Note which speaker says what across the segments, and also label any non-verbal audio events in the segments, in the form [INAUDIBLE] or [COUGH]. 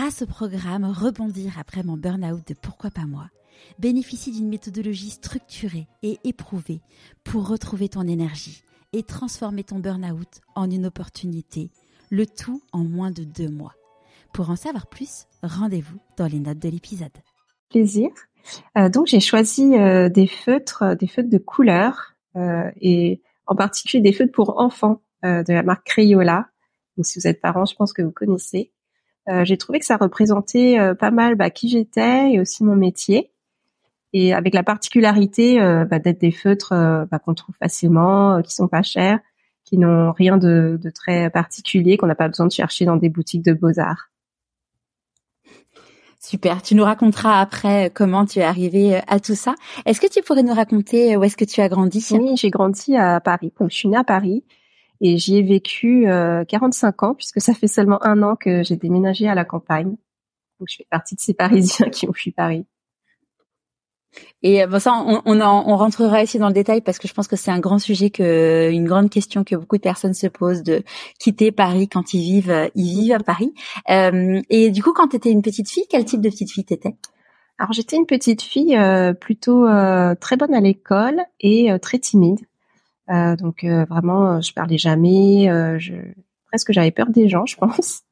Speaker 1: grâce au programme Rebondir après mon burn-out de Pourquoi pas moi, bénéficie d'une méthodologie structurée et éprouvée pour retrouver ton énergie et transformer ton burn-out en une opportunité, le tout en moins de deux mois. Pour en savoir plus, rendez-vous dans les notes de l'épisode.
Speaker 2: Plaisir. Euh, donc j'ai choisi euh, des feutres, euh, des feutres de couleur et en particulier des feutres pour enfants de la marque Crayola. Donc si vous êtes parents, je pense que vous connaissez. J'ai trouvé que ça représentait pas mal bah, qui j'étais et aussi mon métier et avec la particularité bah, d'être des feutres bah, qu'on trouve facilement, qui sont pas chers, qui n'ont rien de, de, très particulier, qu'on n'a pas besoin de chercher dans des boutiques de beaux-arts.
Speaker 1: Super. Tu nous raconteras après euh, comment tu es arrivé euh, à tout ça. Est-ce que tu pourrais nous raconter euh, où est-ce que tu as grandi?
Speaker 2: Oui, j'ai grandi à Paris. Donc, je suis née à Paris et j'y ai vécu 45 ans puisque ça fait seulement un an que j'ai déménagé à la campagne. Donc, je fais partie de ces Parisiens [LAUGHS] qui ont fui Paris.
Speaker 1: Et euh, bon, ça, on, on, on, rentrera ici dans le détail parce que je pense que c'est un grand sujet, que une grande question que beaucoup de personnes se posent de quitter Paris quand ils vivent, euh, ils vivent à Paris. Euh, et du coup, quand tu étais une petite fille, quel type de petite fille t'étais?
Speaker 2: Alors, j'étais une petite fille euh, plutôt très bonne à l'école et très timide. Donc vraiment, je parlais jamais. je presque j'avais peur des gens, je pense.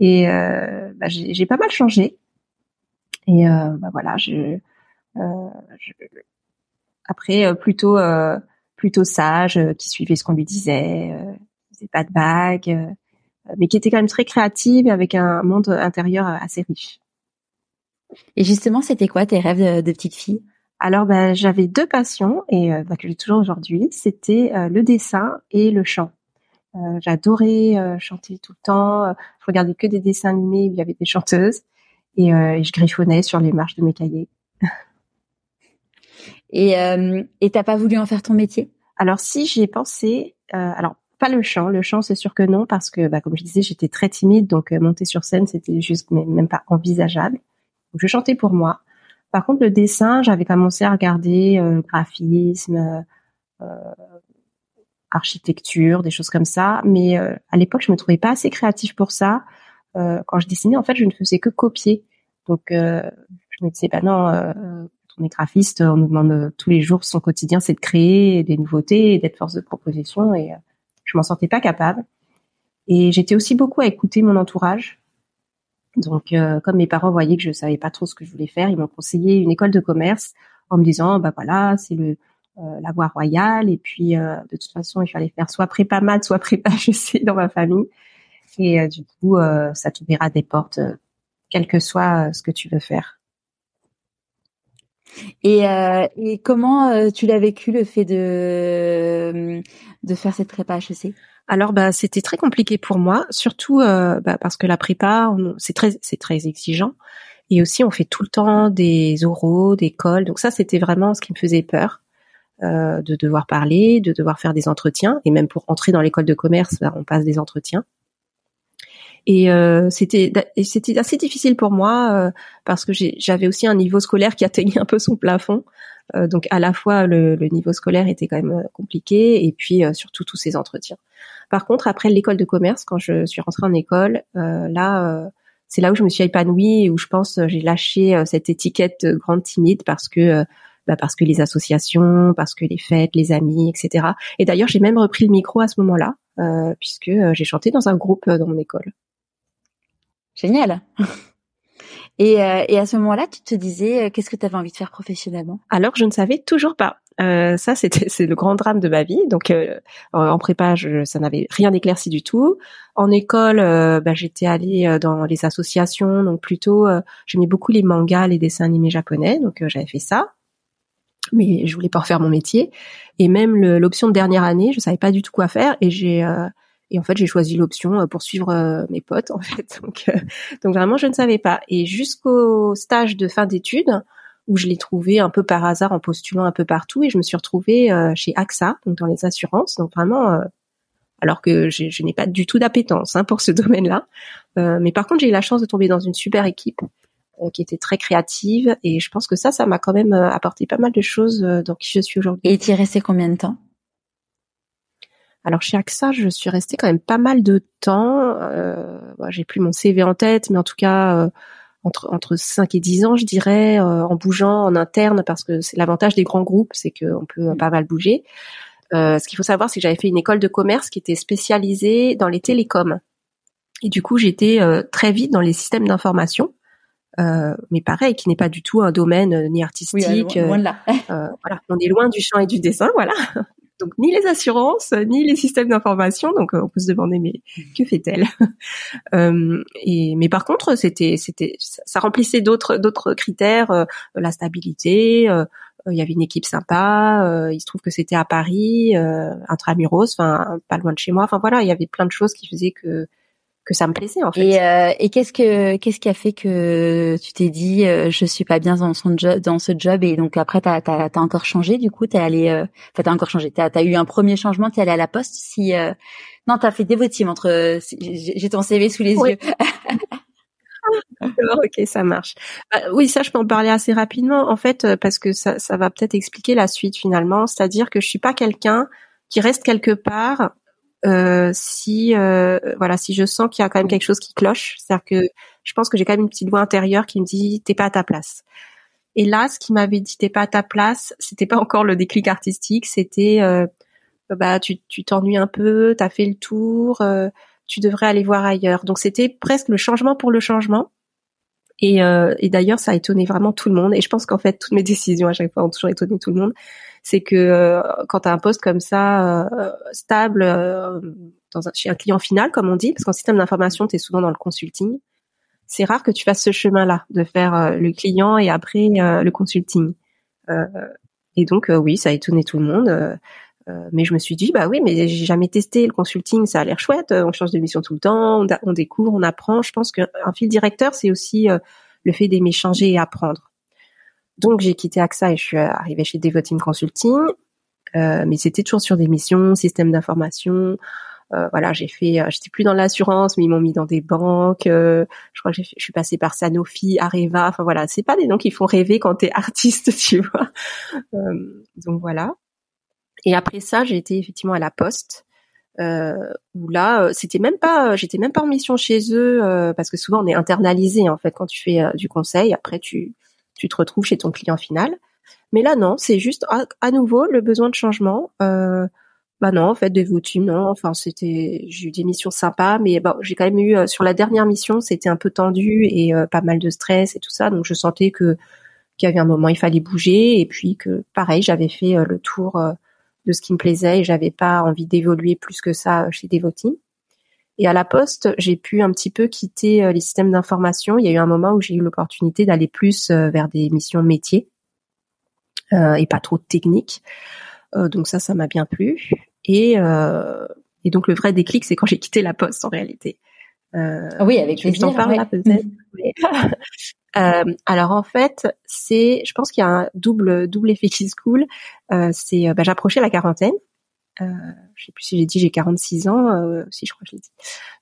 Speaker 2: Et bah, j'ai pas mal changé. Et bah, voilà, je euh, après, euh, plutôt euh, plutôt sage, qui suivait ce qu'on lui disait, euh, faisait pas de bagues, mais qui était quand même très créative avec un monde intérieur assez riche.
Speaker 1: Et justement, c'était quoi tes rêves de, petite fille?
Speaker 2: Alors, ben, j'avais deux passions et bah, que j'ai toujours aujourd'hui. C'était le dessin et le chant. Euh, J'adorais chanter tout le temps. Je regardais que des dessins animés où il y avait des chanteuses et, et je griffonnais sur les marches de mes cahiers. [LAUGHS]
Speaker 1: Et euh, et t'as pas voulu en faire ton métier?
Speaker 2: Alors si j'y ai pensé, euh, alors pas le chant, le chant c'est sûr que non parce que bah, comme je disais j'étais très timide donc euh, monter sur scène c'était juste même pas envisageable. Donc je chantais pour moi. Par contre le dessin j'avais commencé à regarder euh, graphisme, euh, architecture, des choses comme ça, mais à l'époque je me trouvais pas assez créative pour ça. quand je dessinais en fait je ne faisais que copier. Donc je me disais bah non on est graphiste, on nous demande euh, tous les jours son quotidien, c'est de créer des nouveautés, d'être force de proposition, et euh, je m'en sentais pas capable. Et j'étais aussi beaucoup à écouter mon entourage. Donc, euh, comme mes parents voyaient que je savais pas trop ce que je voulais faire, ils m'ont conseillé une école de commerce en me disant, bah voilà, c'est le la voie royale, et puis de toute façon, il fallait faire soit prépa maths, soit prépa [LAUGHS] sais dans ma famille. Et du coup, ça t'ouvrira des portes, quel que soit ce que tu veux faire.
Speaker 1: Et, euh, et comment euh, tu l'as vécu le fait de de faire cette prépa HEC
Speaker 2: Alors bah c'était très compliqué pour moi, surtout euh, bah, parce que la prépa c'est très c'est très exigeant et aussi on fait tout le temps des oraux, des cols. Donc ça c'était vraiment ce qui me faisait peur. Euh, de devoir parler, de devoir faire des entretiens, et même pour entrer dans l'école de commerce, bah, on passe des entretiens. Et euh, c'était c'était assez difficile pour moi parce que j'avais aussi un niveau scolaire qui [LAUGHS] atteignait un peu son plafond. Donc à la fois le, le, niveau scolaire était quand même compliqué et puis surtout tous ces entretiens. Par contre après l'école de commerce, quand je suis rentrée en école, là c'est là où je me suis épanouie et où je pense j'ai lâché cette étiquette grande timide parce que bah parce que les associations, parce que les fêtes, les amis, etc. Et d'ailleurs j'ai même repris le micro à ce moment-là puisque j'ai chanté dans un groupe dans mon école.
Speaker 1: Génial. [LAUGHS] Et, euh, et à ce moment-là, tu te disais, euh, qu'est-ce que tu avais envie de faire professionnellement?
Speaker 2: Alors, je ne savais toujours pas. Euh, ça, c'était [LAUGHS] c'est le grand drame de ma vie. Donc, euh, en prépa, je, ça n'avait rien éclairci du tout. En école, bah, j'étais allée dans les associations, donc plutôt, j'aimais beaucoup les mangas, les dessins animés japonais, donc j'avais fait ça. Mais je voulais pas refaire mon métier. Et même l'option de dernière année, je savais pas du tout quoi faire. Et j'ai et en fait, j'ai choisi l'option euh, pour suivre euh, mes potes, [LAUGHS] en fait. Donc, euh, donc vraiment, je ne savais pas. Et jusqu'au stage de fin d'études, où je l'ai trouvé un peu par hasard en postulant un peu partout, et je me suis retrouvée chez AXA, donc dans les assurances. Donc vraiment, alors que je n'ai pas du tout d'appétence hein, pour ce [LAUGHS] domaine-là. mais par contre, j'ai eu la chance de tomber dans une super équipe qui était très créative, et je pense que ça, ça m'a quand même apporté pas mal de choses dans qui je suis aujourd'hui.
Speaker 1: Et tu y resté combien de temps?
Speaker 2: Alors chez AXA, je suis restée quand même pas mal de temps. Euh, j'ai plus mon CV en tête, mais en tout cas euh, entre entre 5 et 10 ans, je dirais, euh, en bougeant en interne, parce que c'est l'avantage des grands groupes, c'est qu'on peut mm. pas mal bouger. Euh, ce qu'il faut savoir, c'est que j'avais fait une école de commerce qui était spécialisée dans les télécoms. Et du coup, j'étais très vite dans les systèmes d'information. mais pareil, qui n'est pas du tout un domaine ni artistique.
Speaker 1: voilà,
Speaker 2: on est loin du chant et du dessin, voilà donc ni les assurances ni les systèmes d'information. Donc euh, on peut se demander mais que fait-elle [LAUGHS] euh, Et mais par contre c'était c'était ça remplissait d'autres d'autres critères, euh, la stabilité. il y avait une équipe sympa. il se trouve que c'était à Paris, intramuros, enfin pas loin de chez moi. Enfin voilà, il y avait plein de choses qui faisaient que que ça me plaisait en fait.
Speaker 1: Et, euh, et qu'est-ce que qu'est-ce qui a fait que tu t'es dit euh, je suis pas bien dans son job dans ce job et donc après t'as t'as as encore changé du coup t'es allé euh, enfin t'as encore changé t'as as eu un premier changement t'es allé à la poste si euh, non t'as fait des team entre j'ai ton CV sous les yeux. [LAUGHS]
Speaker 2: ok, ça marche. Bah, oui, ça, je peux en parler assez rapidement, en fait, euh, parce que ça, ça va peut-être expliquer la suite finalement. C'est-à-dire que je suis pas quelqu'un qui reste quelque part euh, si euh, voilà si je sens qu'il y a quand même quelque chose qui cloche c'est-à-dire que je pense que j'ai quand même une petite voix intérieure qui me dit t'es pas à ta place. Et là ce qui m'avait dit t'es pas à ta place c'était pas encore le déclic artistique c'était euh, bah tu tu t'ennuies un peu t'as fait le tour tu devrais aller voir ailleurs. Donc c'était presque le changement pour le changement. Et, et d'ailleurs ça a étonné vraiment tout le monde. Et je pense qu'en fait toutes mes décisions à chaque fois ont toujours étonné tout le monde c'est que euh, quand tu as un poste comme ça euh, stable euh, chez un client final, comme on dit, parce qu'en système d'information, tu es souvent dans le consulting, c'est rare que tu fasses ce chemin-là, de faire le client et après le consulting. et donc, oui, ça a étonné tout le monde. mais je me suis dit, bah oui, mais j'ai jamais testé le consulting, ça a l'air chouette, on change de mission tout le temps, on, on découvre, on apprend. Je pense qu'un fil directeur, c'est aussi le fait d'aimer changer et apprendre. Donc j'ai quitté AXA et je suis arrivée chez Devoteam Consulting, euh, mais c'était toujours sur des missions, système d'information. Euh, voilà, j'ai fait, euh, j'étais plus dans l'assurance, mais ils m'ont mis dans des banques. Euh, je crois que je suis passée par Sanofi, Areva. Enfin voilà, c'est pas des noms qui font rêver quand t'es [LAUGHS] artiste, tu vois. Euh, donc voilà. Et après ça, j'ai été effectivement à la Poste. Euh, où là, c'était même pas, j'étais même pas en mission chez eux parce que souvent on est internalisé en fait quand tu fais du conseil. Après, tu tu te retrouves chez ton client final. Mais là, non, c'est juste à, nouveau le besoin de changement. Euh, bah non, en fait, des non. Enfin, c'était, j'ai eu des missions sympas, mais bon, j'ai quand même eu euh, sur la dernière mission, c'était un peu tendu et euh, pas mal de stress et tout ça, donc je sentais que qu'il y avait un moment, il fallait bouger et puis que pareil, j'avais fait euh, le tour de ce qui me plaisait et j'avais pas envie d'évoluer plus que ça chez Devoteam. Et à la Poste, j'ai pu un petit peu quitter euh, les systèmes d'information. Il y a eu un moment où j'ai eu l'opportunité d'aller plus euh, vers des missions métiers euh, et pas trop techniques. donc ça, ça m'a bien plu. Et, et donc le vrai déclic, c'est quand j'ai quitté la Poste en réalité.
Speaker 1: Ah oui, avec les
Speaker 2: t'en parle là peut-être. [LAUGHS] [LAUGHS] alors en fait, c'est, je pense qu'il y a un double double effet qui se coule. c'est, bah, j'approchais la quarantaine euh, je sais plus si j'ai dit j'ai 46 ans, euh, si je crois que je l'ai dit.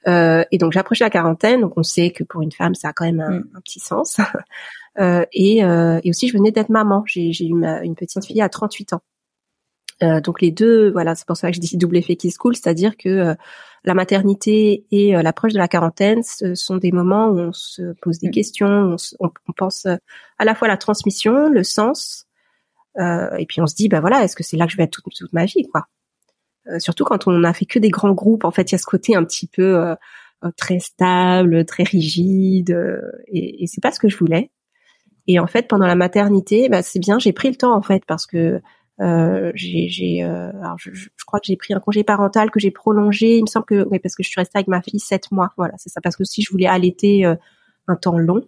Speaker 2: Euh, et donc j'approchais la quarantaine, donc on sait que pour une femme ça a quand même un, mm. un petit sens. [LAUGHS] euh, et, euh, et, aussi je venais d'être maman, j'ai eu une petite fille à 38 ans. Euh, donc les deux, voilà, c'est pour ça que je dis double effet qui se coule, c'est-à-dire que euh, la maternité et l'approche de la quarantaine, ce sont des moments où on se pose des mm. questions, on, on, pense à la fois à la transmission, le sens, et puis on se dit, bah voilà, est-ce que c'est là que je vais être toute, toute ma vie, quoi? Euh, surtout quand on a fait que des grands groupes. En fait, il y a ce côté un petit peu euh, euh, très stable, très rigide, et, et c'est pas ce que je voulais. Et en fait, pendant la maternité, bah, c'est bien, j'ai pris le temps en fait parce que euh, j'ai, euh, je, je, crois que j'ai pris un congé parental que j'ai prolongé. Il me semble que, oui, parce que je suis restée avec ma fille sept mois. Voilà, c'est ça. Parce que si je voulais allaiter un temps long,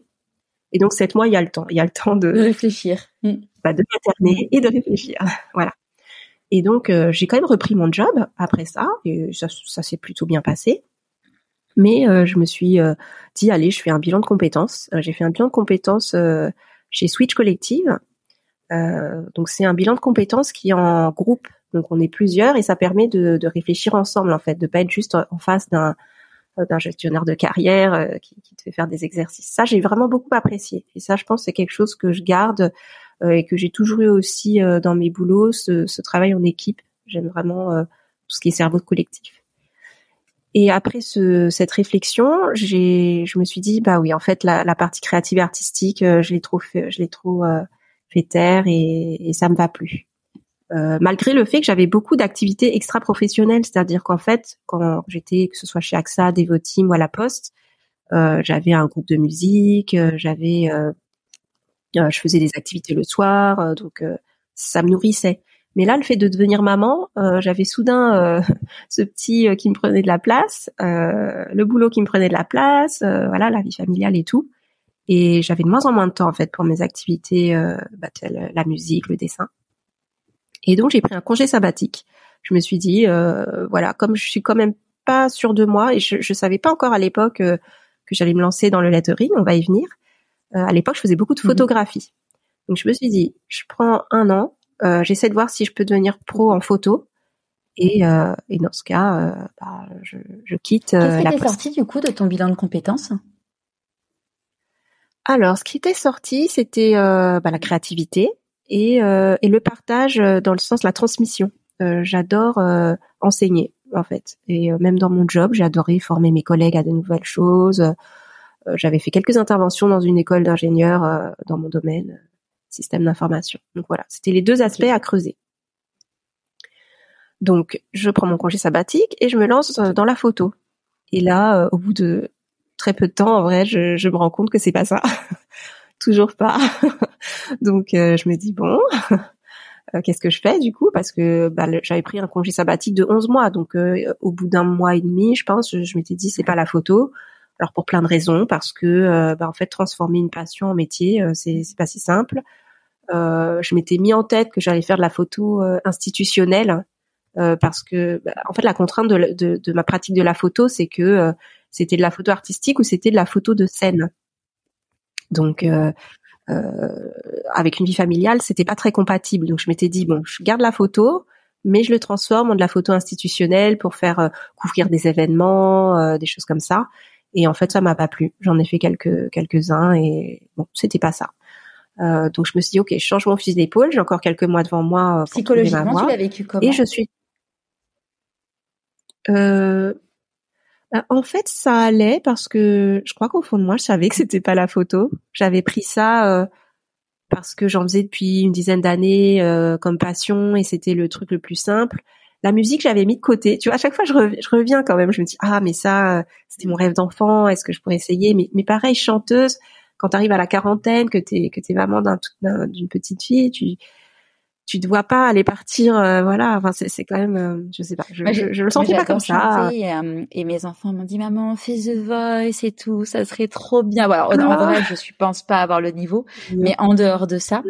Speaker 2: et donc sept mois, il y a le temps. Il y a le temps de,
Speaker 1: de réfléchir,
Speaker 2: bah, de materner et de réfléchir. [LAUGHS] voilà. Et donc, euh, j'ai quand même repris mon job après ça, et ça, s'est plutôt bien passé. Mais euh, je me suis euh, dit, allez, je fais un bilan de compétences. j'ai fait un bilan de compétences chez Switch Collective. donc, c'est un bilan de compétences qui est en groupe. Donc, on est plusieurs et ça permet de, réfléchir ensemble, en fait, de pas être juste en face d'un gestionnaire de carrière qui, qui, te fait faire des exercices. Ça, j'ai vraiment beaucoup apprécié. Et ça, je pense, c'est quelque chose que je garde et que j'ai toujours eu aussi euh, dans mes boulots, ce, ce, travail en équipe. J'aime vraiment euh, tout ce qui est cerveau collectif. Et après ce, cette réflexion, j'ai, je me suis dit, bah oui, en fait, la, la partie créative et artistique, euh, je l'ai trop fait, je l'ai trop euh, fait taire et, et ça me va plus. Euh, malgré le fait que j'avais beaucoup d'activités extra-professionnelles, c'est-à-dire qu'en fait, quand j'étais, que ce soit chez AXA, Devoteam ou à la Poste, euh, j'avais un groupe de musique, euh, j'avais, je faisais des activités le soir, donc ça me nourrissait. Mais là, le fait de devenir maman, euh, j'avais soudain euh, [LAUGHS] ce petit euh, qui me prenait de la place, le boulot qui me prenait de la place, voilà, la vie familiale et tout. Et j'avais de moins en moins de temps en fait pour mes activités, bah, la musique, le dessin. Et donc j'ai pris un congé sabbatique. Je me suis dit, voilà, comme je suis quand même pas sûre de moi et je, je savais pas encore à l'époque que j'allais me lancer dans le lettering, on va y venir. À l'époque, je faisais beaucoup de mmh photographie. Donc je me suis dit, je prends un an, euh, j'essaie de voir si je peux devenir pro en photo. Et, euh, et dans ce cas, euh, bah, je, je, quitte
Speaker 1: euh,
Speaker 2: Qu'est-ce
Speaker 1: qui était sorti du coup de ton bilan de compétences?
Speaker 2: Alors, ce qui était sorti, c'était bah, la créativité et, et le partage dans le sens de la transmission. J'adore enseigner en fait, et même dans mon job, j'ai adoré former mes collègues à de nouvelles choses. J'avais fait quelques interventions dans une école d'ingénieurs dans mon domaine système d'information. Donc voilà, c'était les deux aspects à creuser. Donc je prends mon congé sabbatique et je me lance euh, dans la photo. Et là, euh, au bout de très peu de temps, en vrai, je, me rends compte que c'est pas ça. [LAUGHS] Toujours pas. [LAUGHS] Donc euh, je me dis bon, [LAUGHS] qu'est-ce que je fais du coup? Parce que bah, j'avais pris un congé sabbatique de 11 mois. Donc au bout d'un mois et demi, je pense, je, m'étais dit c'est pas la photo. Alors pour plein de raisons, parce que bah, en fait transformer une passion en métier, c'est c'est pas si simple. Euh, je m'étais mis en tête que j'allais faire de la photo euh, institutionnelle euh, parce que bah, en fait la contrainte de, de, de, ma pratique de la photo c'est que c'était de la photo artistique ou c'était de la photo de scène. Donc avec une vie familiale c'était pas très compatible. Donc je m'étais dit bon je garde la photo mais je le transforme en de la photo institutionnelle pour faire couvrir des événements, des choses comme ça. Et en fait, ça m'a pas plu. J'en ai fait quelques quelques uns et bon, c'était pas ça. Euh, donc je me suis dit ok, je change mon fusil d'épaule. J'ai encore quelques mois devant moi.
Speaker 1: Euh, Psychologiquement, tu l'as vécu comment?
Speaker 2: Et je suis. Euh, bah, en fait, ça allait parce que je crois qu'au fond de moi, je savais que c'était pas la photo. J'avais pris ça euh, parce que j'en faisais depuis une dizaine d'années comme passion et c'était le truc le plus simple. La musique, j'avais mis de côté. Tu vois, à chaque fois, je, je reviens quand même. Je me dis ah mais ça, c'était mon rêve d'enfant. Est-ce que je pourrais essayer? Mais, mais pareil, chanteuse quand tu arrives à la quarantaine, que t'es que t'es maman d'une petite fille, tu tu te vois pas aller partir, euh, voilà. Enfin, c'est c'est quand même, euh, je sais pas, je, je, le sentais pas comme ça.
Speaker 1: Euh, et, mes enfants m'ont dit maman, fais The Voice et tout, ça serait trop bien. Voilà, en, ah. vrai, je pense pas avoir le niveau, mais en dehors de ça.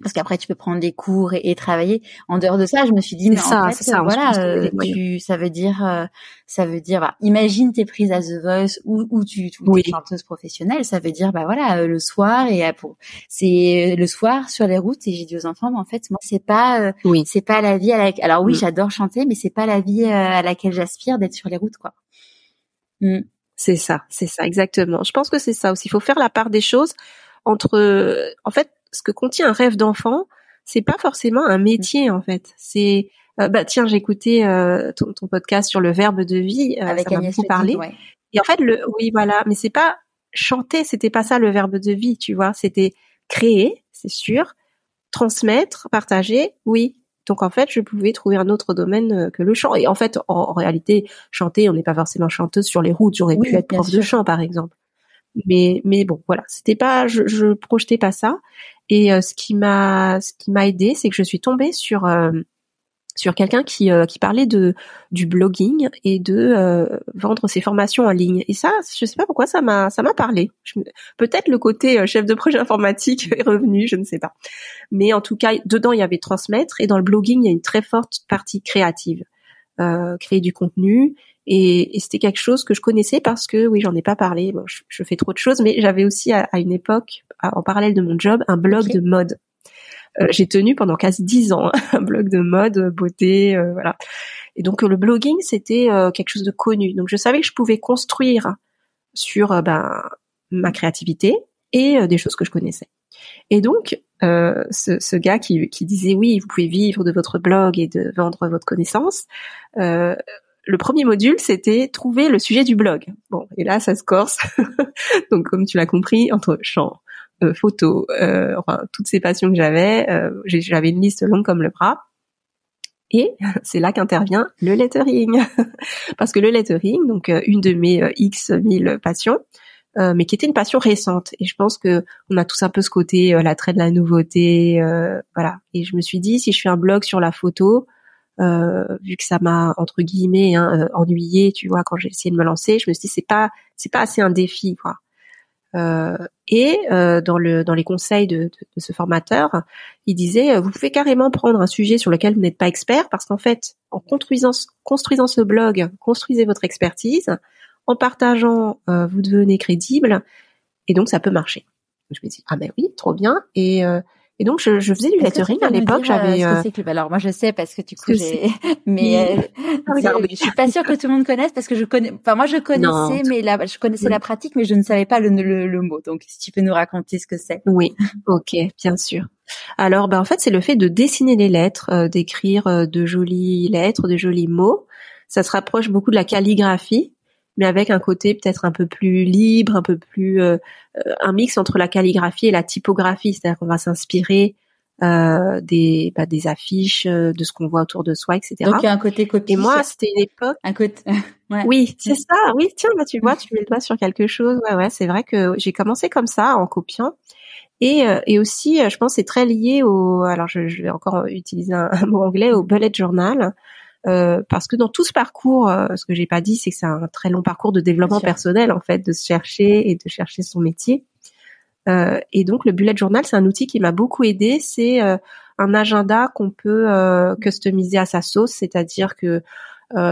Speaker 1: Parce qu'après tu peux prendre des cours et, travailler. En dehors de ça, je me suis dit mais ça, en fait, ça, voilà, euh, tu, ça veut dire, euh, ça veut dire, bah, imagine t'es prise à The Voice ou, ou tu es chanteuse professionnelle, ça veut dire bah voilà euh, le soir et pour c'est le soir sur les routes et j'ai dit aux enfants mais en fait moi c'est pas oui. c'est pas la vie à la alors oui mm. j'adore chanter mais c'est pas la vie à laquelle j'aspire d'être sur les routes quoi.
Speaker 2: Mm. C'est ça, c'est ça exactement. Je pense que c'est ça aussi. Il faut faire la part des choses entre en fait ce que contient un rêve d'enfant, c'est pas forcément un métier en fait. C'est euh, bah tiens, écouté euh, ton, podcast sur le verbe de vie, euh, avec ça m'a beaucoup parlé. Et en fait, le oui voilà, mais c'est pas chanter, c'était pas ça le verbe de vie, tu vois. C'était créer, c'est sûr, transmettre, partager, oui. Donc en fait, je pouvais trouver un autre domaine que le chant. Et en fait, en, réalité, chanter, on n'est pas forcément chanteuse sur les routes. J'aurais pu être prof de chant, par exemple. Mais mais bon, voilà, c'était pas, je, je projetais pas ça. Et euh, ce qui m'a ce qui m'a aidé, c'est que je suis tombée sur euh, sur quelqu'un qui euh, qui parlait de du blogging et de vendre ses formations en ligne. Et ça, je sais pas pourquoi ça m'a ça m'a parlé. Peut-être le côté chef de projet informatique [LAUGHS] est revenu, je ne sais pas. Mais en tout cas, dedans il y avait transmettre et dans le blogging il y a une très forte partie créative, créer du contenu et, et c'était quelque chose que je connaissais parce que, oui, j'en ai pas parlé. Bon, je, fais trop de choses, mais j'avais aussi à, une époque, en parallèle de mon job, un blog de mode. Euh, j'ai tenu pendant quasi dix ans [LAUGHS] un blog de mode, beauté, euh, voilà. Et donc le blogging, c'était euh, quelque chose de connu. Donc je savais que je pouvais construire sur ben ma créativité et des choses que je connaissais. Et donc euh, ce, ce, gars qui, qui disait oui, vous pouvez vivre de votre blog et de vendre votre connaissance. Euh, le premier module, c'était trouver le sujet du blog. Bon, et là, ça se corse. [LAUGHS] Donc, comme tu l'as compris, entre chant, euh, photo, euh, enfin toutes ces passions que j'avais, euh, j'avais une liste longue comme le bras. Et [LAUGHS] c'est là qu'intervient le lettering, [LAUGHS] parce que le lettering, donc une de mes x mille passions, mais qui était une passion récente. Et je pense que on a tous un peu ce côté l'attrait de la nouveauté, voilà. Et je me suis dit si je fais un blog sur la photo, vu que ça m'a entre guillemets hein, ennuyé, tu vois, quand j'ai essayé de me lancer, je me suis dit c'est pas c'est pas assez un défi, quoi. Euh, et euh, dans le dans les conseils de, de, de ce formateur, il disait euh, vous pouvez carrément prendre un sujet sur lequel vous n'êtes pas expert parce qu'en fait en construisant construisant ce blog, construisez votre expertise. En partageant, vous devenez crédible et donc ça peut marcher. Je me dis ah ben oui trop bien et et donc, je, je faisais du lettering à l'époque. J'avais.
Speaker 1: Euh... que Alors moi, je sais parce que du coup, j'ai. [LAUGHS] Mais euh, je suis pas sûre que tout le monde connaisse parce que je connais. Enfin, moi, je connaissais, mais la... je connaissais la pratique, mais je ne savais pas le, le, le, mot. Donc, si tu peux nous raconter ce que c'est.
Speaker 2: Oui. Ok, bien sûr. Alors, ben en fait, c'est le fait de dessiner les lettres, euh, d'écrire euh, de jolies lettres, de jolis mots. Ça se rapproche beaucoup de la calligraphie mais avec un côté peut-être un peu plus libre, un peu plus euh, euh, un mix entre la calligraphie et la typographie, c'est-à-dire qu'on va s'inspirer euh, des bah, des affiches, euh, de ce qu'on voit autour de soi, etc.
Speaker 1: Donc il y a un côté copie.
Speaker 2: Et moi, c'était une époque.
Speaker 1: Un côté. [LAUGHS]
Speaker 2: ouais. Oui, c'est ça. Oui, tiens, bah, tu vois, tu mets le doigt sur quelque chose. Ouais, ouais, c'est vrai que j'ai commencé comme ça en copiant. Et, et aussi, je pense, c'est très lié au. Alors, je, je vais encore utiliser un, [LAUGHS] un, mot anglais au bullet journal. Euh, parce que dans tout ce parcours, euh, ce que j'ai pas dit, c'est que c'est un très long parcours de développement personnel en fait, de se chercher et de chercher son métier. Euh, et donc le bullet journal, c'est un outil qui m'a beaucoup aidé. C'est euh, un agenda qu'on peut customiser à sa sauce, c'est-à-dire que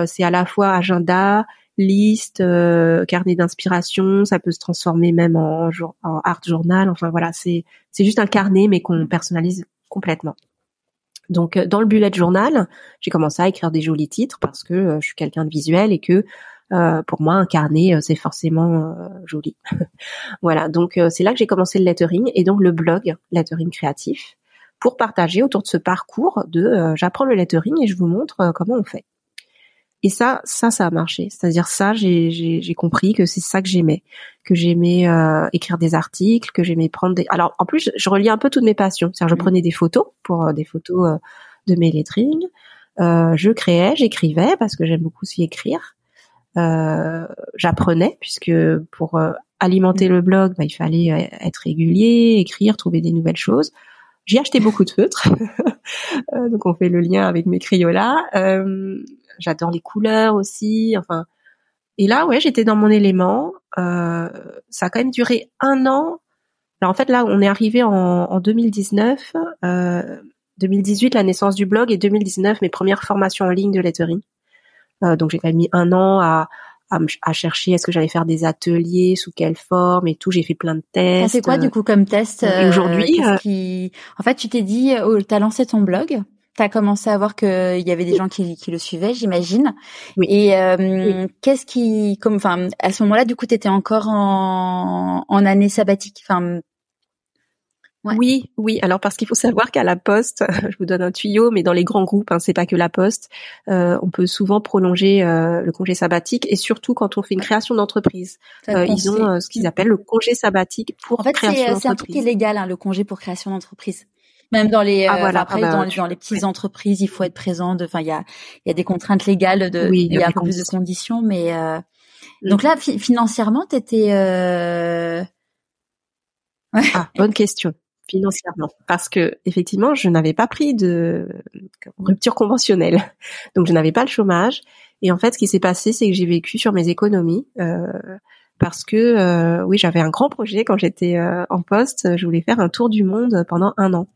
Speaker 2: c'est à la fois agenda, liste, carnet d'inspiration. Ça peut se transformer même en, en art journal. Enfin voilà, c'est c'est juste un carnet mais qu'on personnalise complètement. Donc euh, dans le bullet journal, j'ai commencé à écrire des jolis titres parce que euh, je suis quelqu'un de visuel et que euh, pour moi un carnet c'est forcément joli. [LAUGHS] voilà, donc c'est là que j'ai commencé le lettering et donc le blog lettering créatif pour partager autour de ce parcours de j'apprends le lettering et je vous montre comment on fait. Et ça, ça, ça a marché. C'est-à-dire ça, j'ai compris que c'est ça que j'aimais, que j'aimais euh, écrire des articles, que j'aimais prendre des. Alors en plus, je, relis un peu toutes mes passions. C'est-à-dire, je mmh. prenais des photos pour euh, des photos euh, de mes lettrings. je créais, j'écrivais parce que j'aime beaucoup aussi écrire. J'apprenais puisque pour alimenter mmh. le blog, bah, il fallait être régulier, écrire, trouver des nouvelles choses. J'ai acheté beaucoup de feutres, [LAUGHS] donc on fait le lien avec mes crayons-là j'adore les couleurs aussi. Enfin, et là, ouais, j'étais dans mon élément. Euh, ça a quand même duré un an. Alors en fait, là, on est arrivé en, en 2019, euh, 2018 la naissance du blog et 2019 mes premières formations en ligne de lettering. Euh, donc j'ai quand même mis un an à, à, à chercher est-ce que j'allais faire des ateliers, sous quelle forme et tout. J'ai fait plein de tests.
Speaker 1: C'est quoi du coup comme test
Speaker 2: Aujourd'hui,
Speaker 1: euh, qui... en fait, tu t'es dit, oh, t'as lancé ton blog tu as commencé à voir qu'il y avait des gens qui, qui le suivaient, j'imagine.
Speaker 2: Oui.
Speaker 1: Et euh, qu'est-ce qui, comme, enfin, à ce moment-là, du coup, tu étais encore en, en année sabbatique. Enfin,
Speaker 2: Ouais. Oui, oui. Alors parce qu'il faut savoir qu'à la Poste, [LAUGHS] je vous donne un tuyau, mais dans les grands groupes, hein, c'est pas que la Poste, euh, on peut souvent prolonger euh, le congé sabbatique et surtout quand on fait une création d'entreprise, euh, ils ont ce qu'ils appellent le congé sabbatique pour
Speaker 1: en fait,
Speaker 2: création d'entreprise.
Speaker 1: C'est un truc illégal, hein, le congé pour création d'entreprise. Même dans les ah, euh, voilà. après ah, bah, dans, les petites entreprises, il faut être présent. Enfin, il y a il y a des contraintes légales de il y a un peu plus de conditions, mais euh... donc là financièrement, t'étais. Euh...
Speaker 2: Ouais. Ah, bonne question financièrement. Parce que effectivement je n'avais pas pris de rupture conventionnelle. [LAUGHS] Donc je n'avais pas le chômage. Et en fait ce qui s'est passé c'est que j'ai vécu sur mes économies euh, parce que euh, oui j'avais un grand projet quand j'étais euh, en poste. Je voulais faire un tour du monde pendant un an.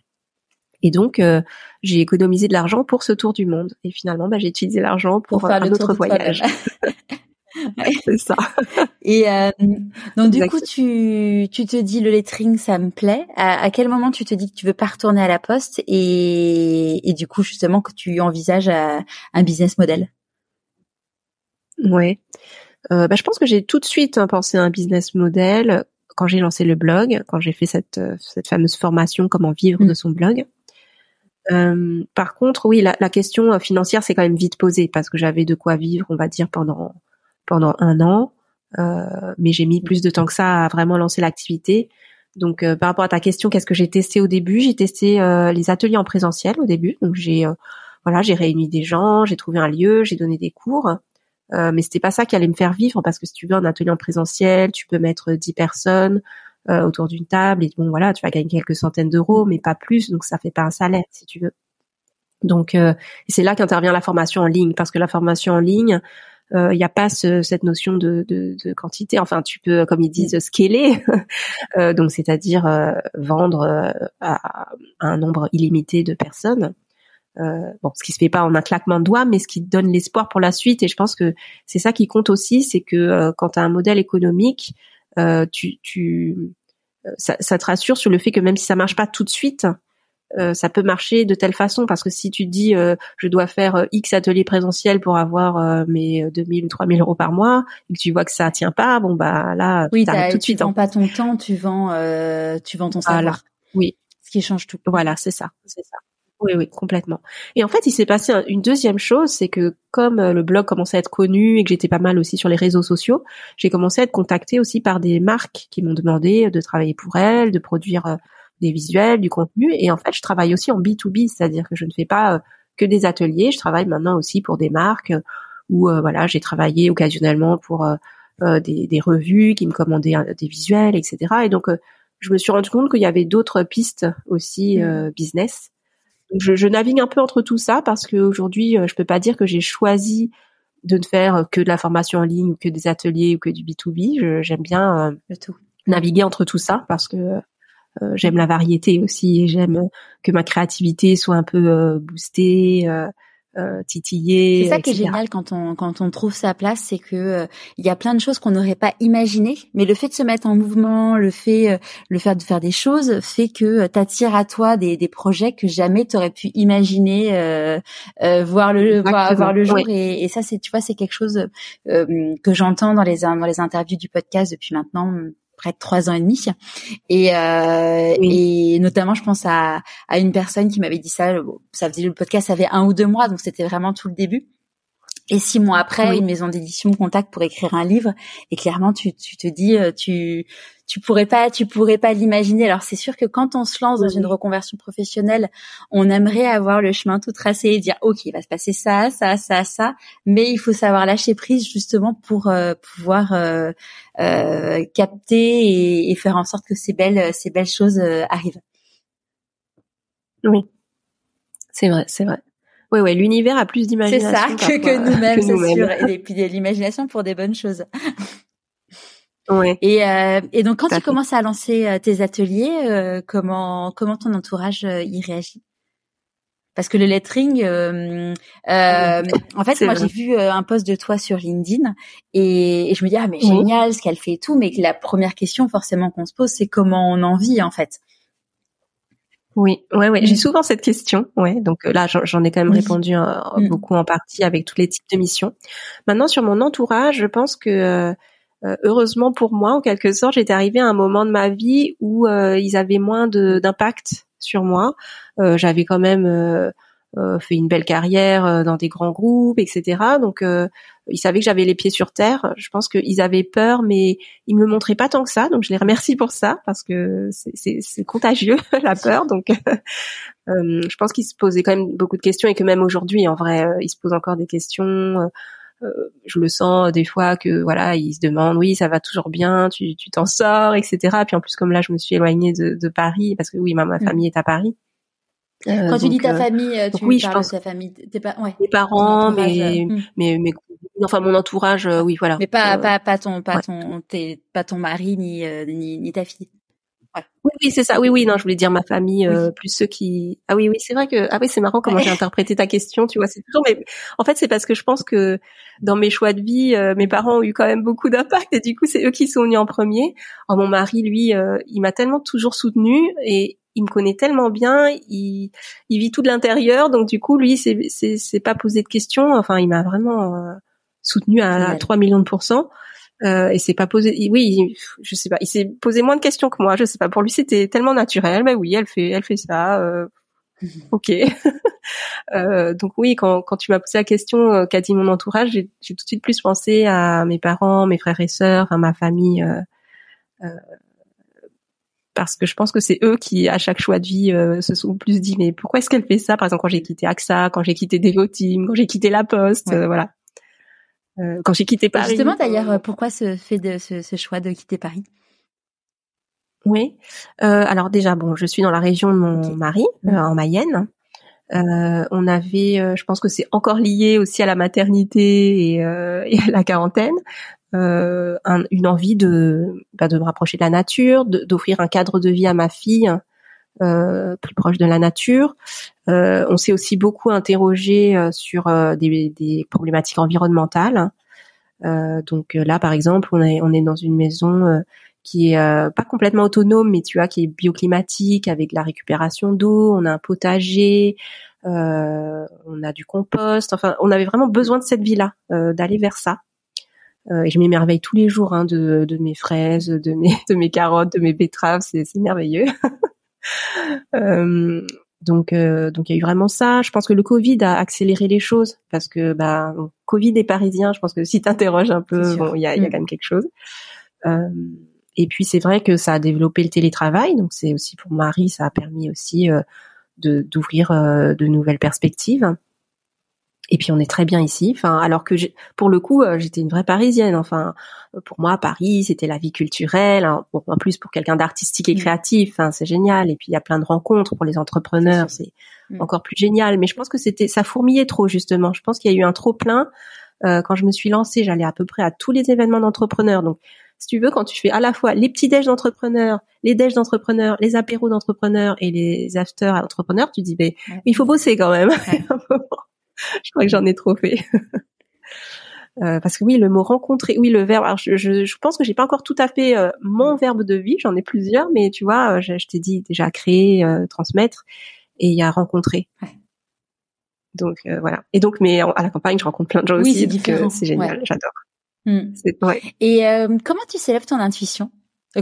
Speaker 2: Et donc, euh, j'ai économisé de l'argent pour ce tour du monde. Et finalement, bah, j'ai utilisé l'argent pour, faire un autre voyage. [LAUGHS] [LAUGHS] c'est ça.
Speaker 1: Et euh, donc du coup, tu, tu te dis le lettering, ça me plaît. À, quel moment tu te dis que tu veux pas retourner à la poste et, et du coup justement que tu envisages euh, un business model?
Speaker 2: Ouais. Euh, bah, je pense que j'ai tout de suite hein, pensé à un business model quand j'ai lancé le blog, quand j'ai fait cette cette fameuse formation comment vivre mm. de son blog. Euh, par contre, oui, la, la question financière c'est quand même vite posée parce que j'avais de quoi vivre, on va dire pendant pendant un an, euh, mais j'ai mis plus de temps que ça à vraiment lancer l'activité. Donc, euh, par rapport à ta question, qu'est-ce que j'ai testé au début? J'ai testé euh, les ateliers en présentiel au début. Donc, j'ai voilà, j'ai réuni des gens, j'ai trouvé un lieu, j'ai donné des cours. Euh, mais c'était pas ça qui allait me faire vivre parce que si tu veux un atelier en présentiel, tu peux mettre 10 personnes euh, autour d'une table et bon voilà, tu vas gagner quelques centaines d'euros, mais pas plus, donc ça fait pas un salaire si tu veux. Donc euh, c'est là qu'intervient la formation en ligne parce que la formation en ligne, il euh, n'y a pas ce, cette notion de, de, de, quantité. Enfin, tu peux, comme ils disent, scaler, [LAUGHS] euh, donc c'est-à-dire vendre à, un nombre illimité de personnes. Euh, bon, ce qui se fait pas en un claquement de doigts, mais ce qui donne l'espoir pour la suite. Et je pense que c'est ça qui compte aussi, c'est que euh, quand tu as un modèle économique, euh, tu, tu ça, ça, te rassure sur le fait que même si ça marche pas tout de suite, ça peut marcher de telle façon. Parce que si tu dis, je dois faire X ateliers présentiels pour avoir mes 2000 ou 3000 euros par mois, et que tu vois que ça tient pas, bon bah là,
Speaker 1: oui, tu tout de suite. Tu vends hein. pas ton temps, tu vends, tu vends ton savoir.
Speaker 2: Oui.
Speaker 1: Ce qui change tout.
Speaker 2: Voilà, c'est ça, c'est ça. Oui, oui, complètement. Et en fait, il s'est passé une deuxième chose, c'est que comme euh, le blog commençait à être connu et que j'étais pas mal aussi sur les réseaux sociaux, j'ai commencé à être contactée aussi par des marques qui m'ont demandé de travailler pour elles, de produire euh, des visuels, du contenu. Et en fait, je travaille aussi en B2B, c'est-à-dire que je ne fais pas euh, que des ateliers, je travaille maintenant aussi pour des marques où voilà, j'ai travaillé occasionnellement pour des, des, revues qui me commandaient des visuels, etc. Et donc, je me suis rendu compte qu'il y avait d'autres pistes aussi mmh. business je, je, navigue un peu entre tout ça parce qu'aujourd'hui, euh, je peux pas dire que j'ai choisi de ne faire que de la formation en ligne ou que des ateliers ou que du B2B. J'aime bien euh, tout. naviguer entre tout ça parce que euh, j'aime la variété aussi et j'aime que ma créativité soit un peu boostée euh, titiller.
Speaker 1: C'est ça qui est génial quand on quand on trouve sa place, c'est que euh, il y a plein de choses qu'on n'aurait pas imaginées, mais le fait de se mettre en mouvement, le fait euh, le fait de faire des choses, fait que t'attires à toi des, des projets que jamais t'aurais pu imaginer voir le voir, le jour. Et, et, ça, c'est tu vois, c'est quelque chose que j'entends dans les dans les interviews du podcast depuis maintenant près de trois ans et demi. Et, euh, et notamment, je pense à, à une personne qui m'avait dit ça. Ça faisait le podcast, ça avait un ou deux mois, donc c'était vraiment tout le début. Et six mois après, une maison d'édition me contacte pour écrire un livre. Et clairement, tu, tu te dis, euh, tu, tu pourrais pas, tu pourrais pas l'imaginer. Alors c'est sûr que quand on se lance dans une reconversion professionnelle, on aimerait avoir le chemin tout tracé et dire, ok, il va se passer ça, ça, ça, ça. Mais il faut savoir lâcher prise justement pour euh, pouvoir euh, capter et, et, faire en sorte que ces belles, ces belles choses arrivent.
Speaker 2: Oui, c'est vrai, c'est vrai. Oui, ouais, l'univers a plus d'imagination.
Speaker 1: C'est ça que, que nous-mêmes, c'est sûr. Et puis de l'imagination pour des bonnes choses.
Speaker 2: Ouais.
Speaker 1: Et, euh, et donc quand tu commences à lancer euh, tes ateliers, euh, comment comment ton entourage euh, y réagit? Parce que le lettering, euh, ah en fait, moi j'ai vu un post de toi sur LinkedIn et, et je me dis ah mais génial ce qu'elle fait et tout, mais la première question forcément qu'on se pose c'est comment on en vit en fait.
Speaker 2: Oui, ouais, ouais. J'ai mm. souvent cette question. Ouais, donc euh, là, j'en ai quand même répondu euh, mm. beaucoup en partie avec tous les types de missions. Maintenant, sur mon entourage, je pense que euh, heureusement pour moi, en quelque sorte, j'étais arrivée à un moment de ma vie où ils avaient moins d'impact sur moi. J'avais quand même euh, fait une belle carrière euh, dans des grands groupes, etc. Donc euh, ils savaient que j'avais les pieds sur terre. Je pense qu'ils avaient peur, mais ils me le montraient pas tant que ça. Donc je les remercie pour ça parce que c'est contagieux [LAUGHS] la peur. Donc [LAUGHS] je pense qu'ils se posaient quand même beaucoup de questions et que même aujourd'hui, en vrai, ils se posent encore des questions. Je le sens des fois que voilà, ils se demandent oui, ça va toujours bien, tu t'en sors, etc. Puis en plus comme là, je me suis éloignée de, de Paris parce que oui, ma, ma mmh. famille est à Paris.
Speaker 1: Euh, Quand tu dis ta euh, famille, euh, tu oui, parles je pense, de ta famille, tes ouais.
Speaker 2: Mes parents, mes, hmm. mes, mes, enfin mon entourage, oui, voilà.
Speaker 1: Mais pas, pas, pas ton, pas ton, pas ton mari ni, ni, ni ta fille.
Speaker 2: Ouais. Oui, oui, c'est ça. Oui, oui, non, je voulais dire ma famille, plus ceux qui. Ah oui, oui, c'est vrai que. Ah oui, c'est marrant comment j'ai interprété ta question. Tu vois, c'est toujours. Mais en fait, c'est parce que je pense que dans mes choix de vie, mes parents ont eu quand même beaucoup d'impact et du coup, c'est eux qui sont venus en premier. Alors mon mari, lui, il m'a tellement toujours soutenu et il me connaît tellement bien, il, il vit tout de l'intérieur, donc du coup, lui, c'est, c'est, c'est pas posé de questions. Enfin, il m'a vraiment euh, soutenu à, 3 millions de pourcents. Euh, et c'est pas posé. Oui, je sais pas. Il s'est posé moins de questions que moi. Je sais pas. Pour lui, c'était tellement naturel. Mais oui, elle fait, elle fait ça. Euh, ok. [LAUGHS] euh, donc oui, quand, quand tu m'as posé la question, euh, qu'a dit mon entourage, j'ai tout de suite plus pensé à mes parents, mes frères et sœurs, à ma famille. Euh, euh parce que je pense que c'est eux qui, à chaque choix de vie, se sont plus dit mais pourquoi est-ce qu'elle fait ça? Par exemple, quand j'ai quitté AXA, quand j'ai quitté Devoteam, quand j'ai quitté La Poste, voilà. Euh, quand j'ai quitté Paris.
Speaker 1: Justement, d'ailleurs, euh, pourquoi ce fait de ce, ce, choix de quitter Paris?
Speaker 2: Oui. Euh, alors déjà, bon, je suis dans la région de mon mari, euh, en Mayenne. on avait, je pense que c'est encore lié aussi à la maternité et, [LAUGHS] et à la quarantaine, un, une envie de, bah, de me rapprocher de la nature, d'offrir un cadre de vie à ma fille euh, plus proche de la nature. Euh, on s'est aussi beaucoup interrogé euh, sur des, des, problématiques environnementales. donc là, par exemple, on est, on est dans une maison qui est pas complètement autonome, mais tu vois, qui est bioclimatique avec la récupération d'eau. On a un potager, euh, on a du compost. Enfin, on avait vraiment besoin de cette vie-là, euh, d'aller vers ça. Euh, et je m'émerveille tous les jours hein, de, de, mes fraises, de mes, [LAUGHS] de mes carottes, de mes betteraves. C'est merveilleux. [LAUGHS] [LAUGHS] Euh, donc, euh, donc il y a eu vraiment ça. Je pense que le Covid a accéléré les choses parce que bah Covid et Parisien, je pense que si t'interroges un peu, bon, il y a, y a mm. quand même quelque chose. Euh, et puis c'est vrai que ça a développé le télétravail, donc c'est aussi pour Marie, ça a permis aussi de d'ouvrir de nouvelles perspectives. Et puis on est très bien ici. Enfin, alors que pour le coup, euh, j'étais une vraie Parisienne. Enfin, pour moi, Paris, c'était la vie culturelle. Hein. en plus, pour quelqu'un d'artistique et mmh. créatif, hein, c'est génial. Et puis il y a plein de rencontres pour les entrepreneurs, c'est mmh. encore plus génial. Mais je pense que c'était, ça fourmillait trop justement. Je pense qu'il y a eu un trop plein. Euh, quand je me suis lancée, j'allais à peu près à tous les événements d'entrepreneurs. Donc, si tu veux, quand tu fais à la fois les petits déj d'entrepreneurs, les déj d'entrepreneurs, les apéros d'entrepreneurs et les afters d'entrepreneurs, tu dis, ben, il faut bosser quand même. [LAUGHS] je crois que j'en ai trop fait. [LAUGHS] Euh, parce que oui, le mot rencontrer, oui, le verbe. Alors je, je, pense que j'ai pas encore tout à fait euh, mon verbe de vie. J'en ai plusieurs, mais tu vois, euh, je, t'ai dit déjà créer, transmettre, et il y a rencontrer. Donc voilà. Et donc, mais à la campagne, je rencontre plein de gens
Speaker 1: oui,
Speaker 2: aussi.
Speaker 1: C'est
Speaker 2: C'est génial, j'adore.
Speaker 1: Hmm. Et comment tu célèbres ton intuition?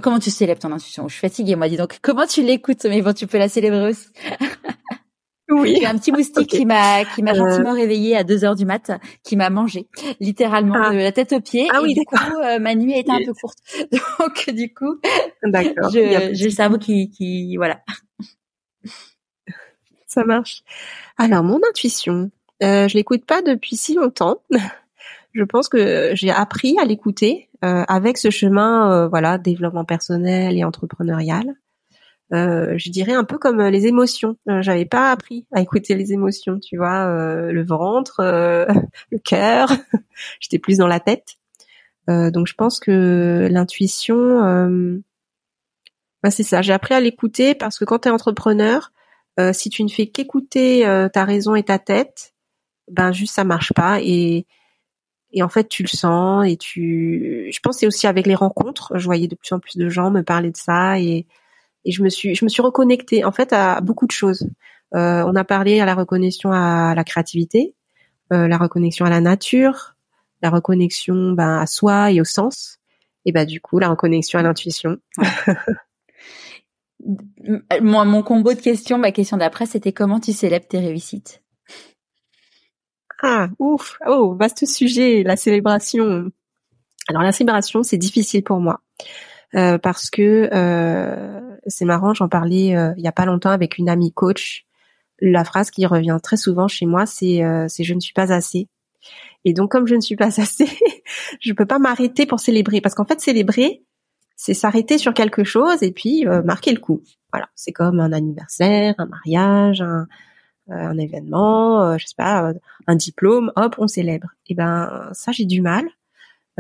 Speaker 1: Comment tu célèbres ton intuition? Je suis fatiguée, moi. Dis donc, comment tu l'écoutes? Mais bon, tu peux la célébrer aussi. [LAUGHS]
Speaker 2: Oui.
Speaker 1: J'ai un petit moustique qui m'a qui m'a gentiment euh... réveillée à 2 heures du mat, qui m'a mangé littéralement ah. de la tête aux pieds.
Speaker 2: Ah oui,
Speaker 1: du coup, euh, ma nuit a été un peu courte. [LAUGHS] Donc du coup. J'ai le cerveau qui qui voilà.
Speaker 2: Ça marche. Alors mon intuition, euh, je l'écoute pas depuis si longtemps. [LAUGHS] je pense que j'ai appris à l'écouter euh, avec ce chemin, voilà, développement personnel et entrepreneurial. Euh, je dirais un peu comme euh, les émotions. Euh, j'avais pas appris à écouter les émotions, tu vois, le ventre, [LAUGHS] le cœur. [LAUGHS] J'étais plus dans la tête. donc je pense que l'intuition, bah, c'est ça. J'ai appris à l'écouter parce que quand tu es entrepreneur, si tu ne fais qu'écouter ta raison et ta tête, ben juste ça marche pas et et en fait tu le sens et tu je pense c'est aussi avec les rencontres je voyais de plus en plus de gens me parler de ça et et je me suis je me suis reconnectée en fait à beaucoup de choses. Euh, on a parlé à la reconnexion à la créativité, euh, la reconnexion à la nature, la reconnexion ben, à soi et au sens, et bah du coup la reconnexion à l'intuition. [LAUGHS]
Speaker 1: Moi, mon combo de questions, ma question d'après, c'était comment tu célèbres tes réussites?
Speaker 2: Ah, ouf, oh, vaste sujet, la célébration. Alors la célébration, c'est difficile pour moi. Euh, parce que euh, c'est marrant, j'en parlais euh, il y a pas longtemps avec une amie coach. La phrase qui revient très souvent chez moi, c'est c'est je ne suis pas assez. Et donc comme je ne suis pas [LAUGHS] assez, je peux pas m'arrêter pour célébrer parce qu'en fait célébrer, c'est s'arrêter sur quelque chose et puis marquer le coup. Voilà, c'est comme un anniversaire, un mariage, un, un événement, je sais pas, un diplôme, hop, on célèbre. Et ben ça j'ai du mal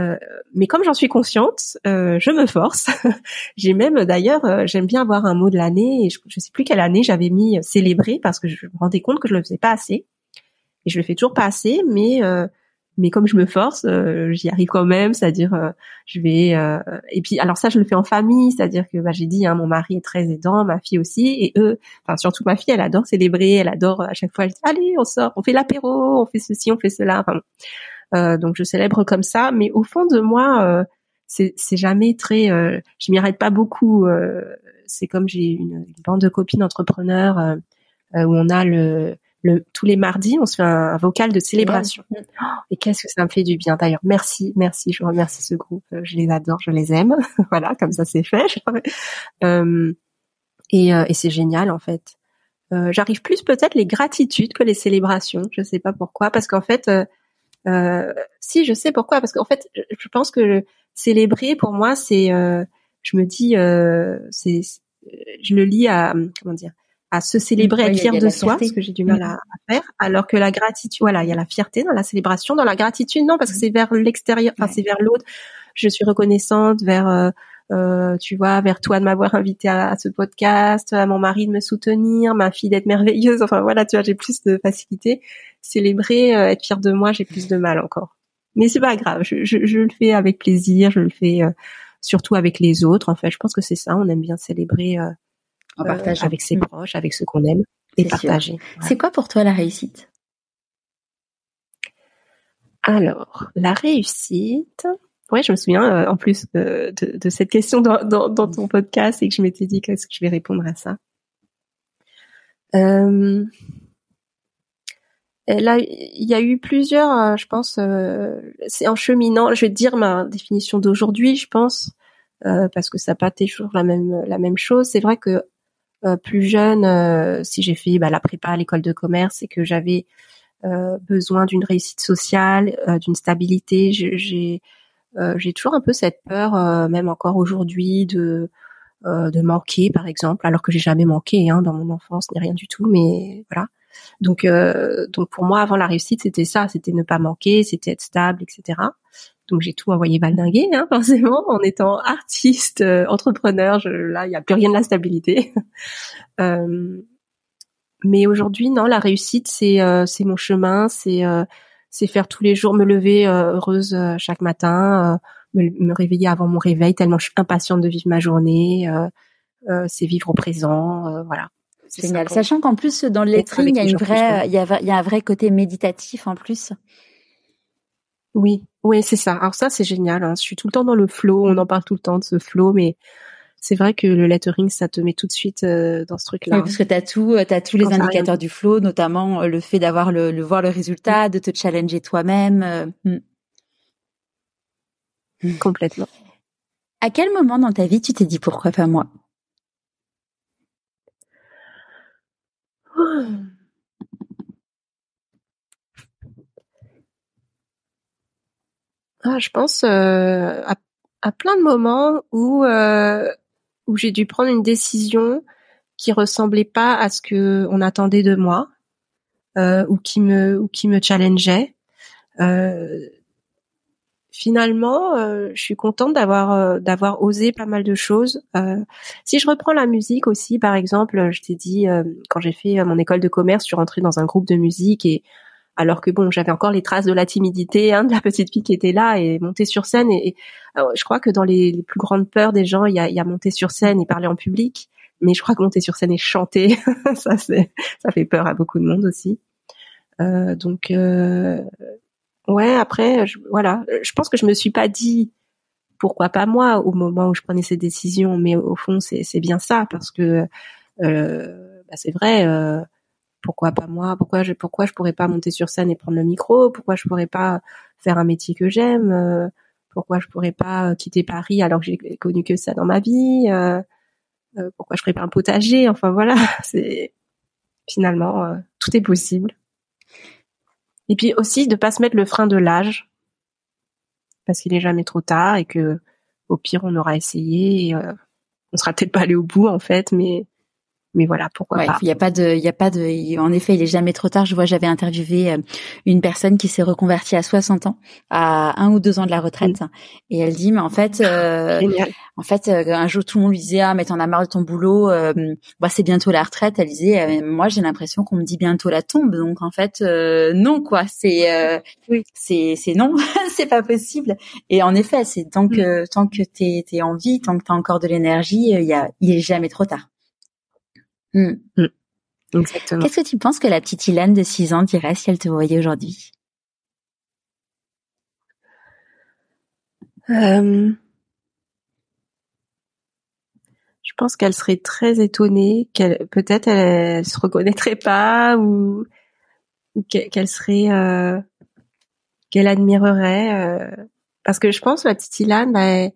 Speaker 2: euh, mais comme j'en suis consciente, euh, je me force. [LAUGHS] J'ai même d'ailleurs, euh, j'aime bien avoir un mot de l'année. Et je, ne sais plus quelle année j'avais mis célébrer parce que je me rendais compte que je le faisais pas assez. Et je le fais toujours pas assez, mais mais comme je me force, j'y arrive quand même. C'est-à-dire, je vais et puis alors ça, je le fais en famille. C'est-à-dire que bah, j'ai dit, hein, mon mari est très aidant, ma fille aussi, et eux, enfin surtout ma fille, elle adore célébrer, elle adore à chaque fois. Elle dit, allez, on sort, on fait l'apéro, on fait ceci, on fait cela. Enfin, euh, donc je célèbre comme ça, mais au fond de moi, euh, c'est jamais très. Euh, je m'y arrête pas beaucoup. Euh, c'est comme j'ai une, bande de copines entrepreneurs euh, où on a le, le tous les mardis, on se fait un, vocal de célébration. Oh, et qu'est-ce que ça me fait du bien d'ailleurs. Merci, merci. Je remercie ce groupe. Je les adore, je les aime. [LAUGHS] voilà, comme ça c'est fait. et, et c'est génial en fait. J'arrive plus peut-être les gratitudes que les célébrations. Je sais pas pourquoi, parce qu'en fait, si je sais pourquoi, parce qu'en fait, je pense que célébrer pour moi c'est euh, je me dis euh, c'est je le lis à comment dire à se célébrer, à être fier de soi, parce que j'ai du mal mm. à, faire, alors que la gratitude, voilà, il y a la fierté dans la célébration, dans la gratitude, non, parce que c'est vers l'extérieur, enfin c'est vers l'autre. Je suis reconnaissante vers, euh, euh, tu vois, vers toi de m'avoir invité à, ce podcast, à mon mari de me soutenir, ma fille d'être merveilleuse. Enfin voilà, tu vois, j'ai plus de facilité. Célébrer, être fier de moi, j'ai plus de mal encore. Mais c'est pas grave, je, je, je, le fais avec plaisir, je le fais euh, surtout avec les autres. En fait, je pense que c'est ça, on aime bien célébrer euh, en euh, avec ses mm. proches, avec ceux qu'on aime et partager.
Speaker 1: C'est quoi pour toi la réussite?
Speaker 2: Alors, la réussite. Ouais, je me souviens en plus de, de, cette question dans, ton podcast et que je m'étais dit qu'est-ce que je vais répondre à ça. Euh, là, il y a eu plusieurs, euh, je pense, euh, c'est en cheminant. Je vais te dire ma définition d'aujourd'hui, je pense, euh, parce que ça n'a pas toujours la même la même chose. C'est vrai que plus jeune, si j'ai fait bah, la prépa à l'école de commerce et que j'avais besoin d'une réussite sociale, d'une stabilité, j'ai j'ai toujours un peu cette peur, même encore aujourd'hui, de de manquer, par exemple, alors que j'ai jamais manqué hein, dans mon enfance ni rien du tout, mais voilà. Donc, euh, donc pour moi, avant la réussite, c'était ça, c'était ne pas manquer, c'était être stable, etc. Donc j'ai tout envoyé valdinguer, hein, [LAUGHS] forcément, en étant artiste, euh, entrepreneur. Je, là, il n'y a plus rien de la stabilité. [LAUGHS] euh, mais aujourd'hui, non, la réussite, c'est euh, c'est mon chemin, c'est c'est faire tous les jours, me lever heureuse chaque matin, me, me, réveiller avant mon réveil, tellement je suis impatiente de vivre ma journée. c'est vivre au présent, voilà.
Speaker 1: Génial. Sachant qu'en plus dans le lettering, il y a une vraie, il y a, il y a un vrai côté méditatif en plus.
Speaker 2: Oui, oui, c'est ça. Alors ça, c'est génial. Hein. Je suis tout le temps dans le flow. On en parle tout le temps de ce flow, mais c'est vrai que le lettering, ça te met tout de suite euh, dans ce truc-là.
Speaker 1: Oui, parce que t'as tout, euh, t'as tous les indicateurs du flow, notamment euh, le fait d'avoir le, le, voir le résultat, de te challenger toi-même. Hmm.
Speaker 2: Complètement.
Speaker 1: À quel moment dans ta vie tu t'es dit pourquoi pas moi?
Speaker 2: Ah, je pense euh, à, plein de moments où euh, où j'ai dû prendre une décision qui ressemblait pas à ce que on attendait de moi euh, ou qui me ou qui me challengeait. Euh, finalement, euh, je suis contente d'avoir euh, d'avoir osé pas mal de choses. Euh, si je reprends la musique aussi, par exemple, je t'ai dit quand j'ai fait mon école de commerce, je suis rentrée dans un groupe de musique et alors que bon, j'avais encore les traces de la timidité, hein, de la petite fille qui était là et monter sur scène. Et, je crois que dans les, plus grandes peurs des gens, il y a, y a monter sur scène et parler en public. Mais je crois que monter sur scène et chanter, [LAUGHS] ça ça fait peur à beaucoup de monde aussi. Euh, donc euh, ouais, après, je, voilà, je pense que je me suis pas dit pourquoi pas moi au moment où je prenais ces décisions, mais au fond c'est bien ça parce que euh, bah, c'est vrai. Euh, pourquoi pas moi Pourquoi je pourquoi je pourrais pas monter sur scène et prendre le micro Pourquoi je pourrais pas faire un métier que j'aime euh, Pourquoi je pourrais pas quitter Paris alors que j'ai connu que ça dans ma vie euh, euh, Pourquoi je ferais pas un potager Enfin voilà, [LAUGHS] c'est finalement tout est possible. Et puis aussi de pas se mettre le frein de l'âge parce qu'il est jamais trop tard et que au pire on aura essayé et, on sera peut-être pas allé au bout en fait mais mais voilà pourquoi pas.
Speaker 1: Il y a pas de, il y a pas de. En effet, il est jamais trop tard. Je vois, j'avais interviewé euh, une personne qui s'est reconvertie à 60 ans, à un ou deux ans de la retraite, et elle dit, mais en fait, euh, en fait, euh, un jour tout le monde lui disait, ah mais t'en as marre de ton boulot, euh, bah c'est bientôt la retraite. Elle disait, moi j'ai l'impression qu'on me dit bientôt la tombe, donc en fait non quoi, c'est, c'est, c'est non, [LAUGHS] c'est pas possible. Et en effet, c'est tant que tant que t'es t'es en vie, tant que t'as encore de l'énergie, il y a, il est jamais trop tard.
Speaker 2: Hmm. Hmm.
Speaker 1: Qu'est-ce que tu penses que la petite Ilan de 6 ans dirait si elle te voyait aujourd'hui?
Speaker 2: Euh, je pense qu'elle serait très étonnée, qu'elle peut-être elle, elle, se reconnaîtrait pas ou, ou qu'elle serait euh... qu'elle admirerait euh... parce que je pense la petite Ilan ben, bah,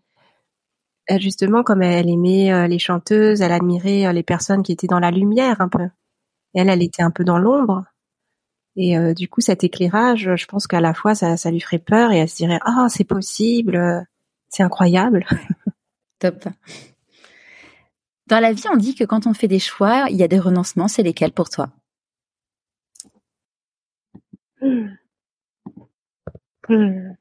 Speaker 2: justement comme elle aimait euh, les chanteuses, elle admirait les personnes qui étaient dans la lumière un peu. elle elle était un peu dans l'ombre. Et du coup cet éclairage, je pense qu'à la fois ça, ça lui ferait peur et elle se dirait "Ah, c'est possible, c'est incroyable." [LAUGHS]
Speaker 1: Top. Dans la vie, on dit que quand on fait des choix, il y a des renoncements. C'est lesquels pour toi?
Speaker 2: Hmm. Hmm.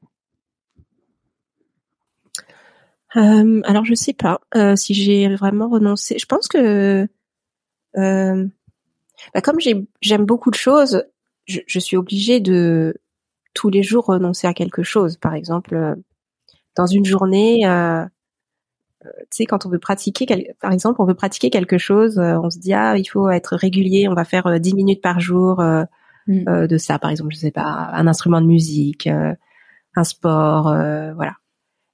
Speaker 2: Euh, alors je sais pas euh, si j'ai vraiment renoncé. Je pense que euh, bah, comme j'aime beaucoup de choses, je, je, suis obligée de tous les jours renoncer à quelque chose. Par exemple, dans une journée, tu sais, quand on veut pratiquer, par exemple, on veut pratiquer quelque chose, euh, on se dit ah, il faut être régulier, on va faire 10 euh, minutes par jour euh, mm. de ça, par exemple, je sais pas, un instrument de musique, un sport, voilà.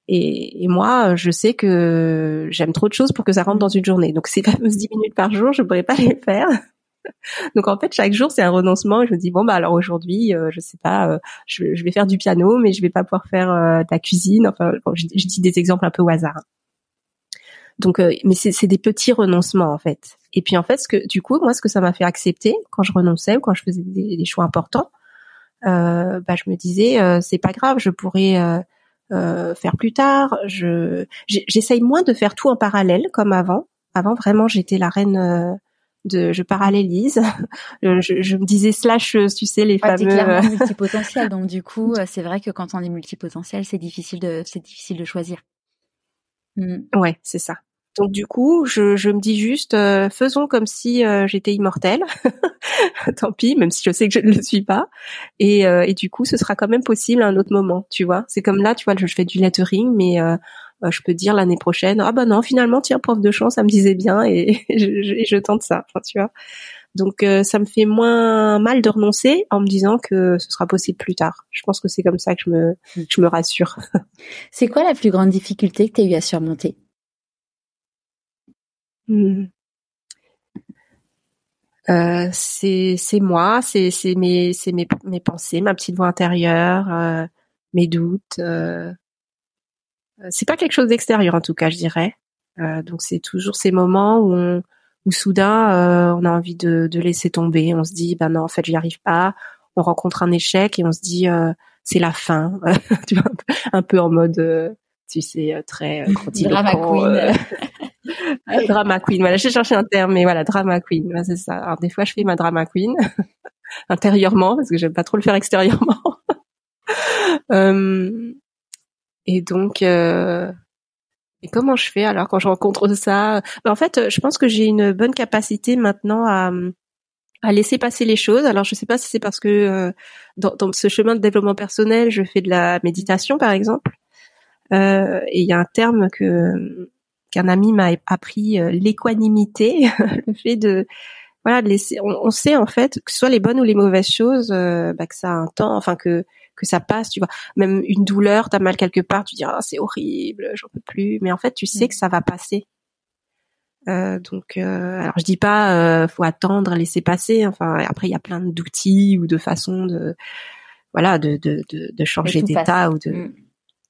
Speaker 2: Et, et, moi, je sais que j'aime trop de choses pour que ça rentre dans une journée. Donc ces [LAUGHS] fameuses 10 minutes par jour, je pourrais pas les faire. [LAUGHS] Donc en fait, chaque jour, c'est un renoncement. je me dis bon bah alors aujourd'hui, je sais pas, je, je, vais faire du piano, mais je vais pas pouvoir faire de la cuisine. Enfin, je, je, dis des exemples un peu au hasard. Donc, euh, mais c'est des petits renoncements en fait. Et puis en fait, ce que du coup, moi, ce que ça m'a fait accepter quand je renonçais ou quand je faisais des, choix importants, euh, bah, je me disais, euh, c'est pas grave, je pourrais euh, faire plus tard. Je j'essaye moins de faire tout en parallèle comme avant. Avant, vraiment, j'étais la reine de je parallélise. [LAUGHS] je, je, me disais slash, tu sais les
Speaker 1: ouais, fameux. clairement multipotentiel, donc du coup, [LAUGHS] c'est vrai que quand on est multipotentiel, c'est difficile de c'est difficile de choisir.
Speaker 2: Mmh. Ouais, c'est ça. Donc du coup, je, me dis juste, euh, faisons comme si euh, j'étais immortelle. [LAUGHS] Tant pis, même si je sais que je ne le suis pas. Et, euh, du coup, ce sera quand même possible à un autre moment, tu vois. C'est comme là, tu vois, je, fais du lettering, mais je peux dire l'année prochaine, ah bah non, finalement, tiens, prof de chant, ça me disait bien, et [LAUGHS] je, tente ça. Tu vois. Donc ça me fait moins mal de renoncer en me disant que ce sera possible plus tard. Je pense que c'est comme ça que je me, je me rassure.
Speaker 1: c'est quoi la plus grande difficulté que tu eu à surmonter?
Speaker 2: Hmm. Euh, c'est moi, c'est mes c'est mes mes pensées, ma petite voix intérieure, euh, mes doutes. Euh, c'est pas quelque chose d'extérieur en tout cas, je dirais. donc c'est toujours ces moments où on, où soudain on a envie de, de laisser tomber. On se dit ben non en fait j'y arrive pas. On rencontre un échec et on se dit c'est la fin. [LAUGHS] tu vois, un peu en mode tu sais très. [LAUGHS]
Speaker 1: drama queen.
Speaker 2: Voilà, j'ai cherché un terme, mais voilà, drama queen. c'est ça. Alors des fois, je fais ma drama queen [LAUGHS] intérieurement parce que j'aime pas trop le faire extérieurement. [LAUGHS] euh, et donc, euh, et comment je fais alors quand je rencontre ça? Ben, En fait, je pense que j'ai une bonne capacité maintenant à à laisser passer les choses. Alors je sais pas si c'est parce que euh, dans, dans, ce chemin de développement personnel, je fais de la méditation par exemple. Euh, et il y a un terme que qu'un ami m'a appris euh, l'équanimité, [LAUGHS] le fait de voilà de laisser. On, sait en fait que ce soit les bonnes ou les mauvaises choses, euh, bah, que ça a un temps, enfin que que ça passe, tu vois. Même une douleur, t'as mal quelque part, tu dis ah c'est horrible, j'en peux plus. Mais en fait, tu sais mm. que ça va passer. Euh, donc, euh, alors je dis pas euh, faut attendre, laisser passer. Enfin, après il y a plein d'outils ou de façons de voilà de de de, de changer d'état ou de mm.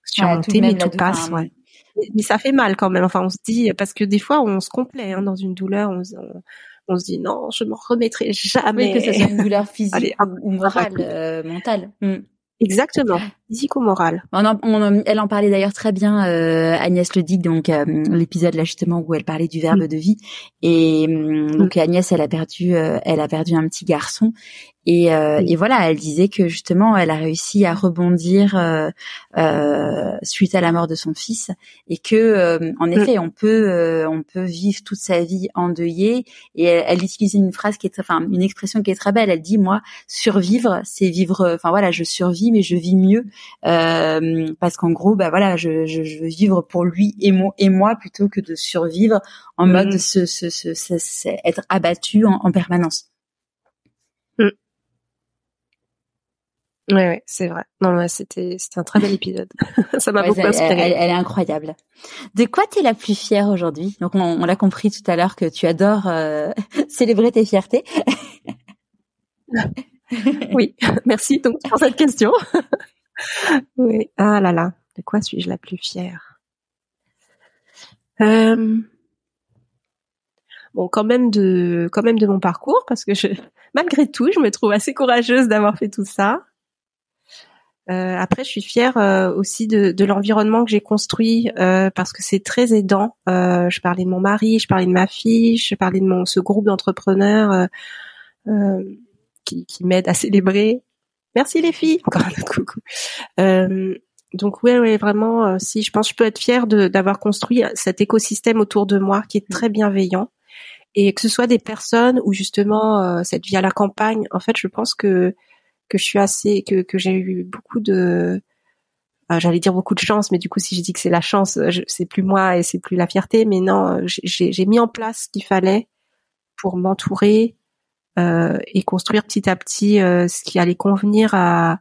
Speaker 2: surmonter, mais tout passe. Ouais mais ça fait mal quand même. Enfin, on se dit parce que des fois on se complaît hein, dans une douleur, on, on, se dit non, je m'en remettrai jamais.
Speaker 1: Oui, que ce soit une douleur physique ou morale, euh, mentale. Mm.
Speaker 2: Exactement, physico-morale.
Speaker 1: On on elle en parlait d'ailleurs très bien, euh, Agnès Ledic, donc euh, l'épisode là justement où elle parlait du verbe mm. de vie. Et mm, donc Agnès, elle a perdu, elle a perdu un petit garçon et, euh, et, voilà, elle disait que justement, elle a réussi à rebondir euh, euh, suite à la mort de son fils, et que, euh, en mm. effet, on peut, euh, on peut vivre toute sa vie endeuillée. Et elle, elle utilisait une phrase qui est, enfin, une expression qui est très belle. Elle dit, moi, survivre, c'est vivre. Enfin voilà, je survis, mais je vis mieux parce qu'en gros, bah voilà, je, je, je, veux vivre pour lui et moi, et moi plutôt que de survivre en mode mm. se, se, se, être abattu en, en permanence.
Speaker 2: Ouais, ouais, c'est vrai. Non, c'était c'était un très bel épisode. [LAUGHS] ça m'a beaucoup
Speaker 1: inspiré. Elle, est incroyable. De quoi tu es la plus fière aujourd'hui? Donc on, l'a compris tout à l'heure que tu adores euh, [LAUGHS] célébrer tes fiertés. [LAUGHS]
Speaker 2: oui, merci donc pour cette question. Oui. Ah là là, de quoi suis-je la plus fière? Euh... Bon, quand même de quand même de mon parcours parce que [LAUGHS] malgré tout, je me trouve assez courageuse d'avoir fait tout ça. Euh, après, je suis fière euh, aussi de, l'environnement que j'ai construit parce que c'est très aidant. Je parlais de mon mari, je parlais de ma fille, je parlais de ce groupe d'entrepreneurs qui, qui m'aident à célébrer. Merci les filles. Encore un coucou. donc ouais, ouais, vraiment, si je pense, je peux être fière d'avoir construit cet écosystème autour de moi qui est très bienveillant et que ce soit des personnes ou justement cette vie à la campagne. En fait, je pense que que je suis assez, que, que j'ai eu beaucoup de, euh, j'allais dire beaucoup de chance, mais du coup, si je dis que c'est la chance, c'est plus moi et c'est plus la fierté. Mais non, j'ai mis en place ce qu'il fallait pour m'entourer euh, et construire petit à petit euh, ce qui allait convenir à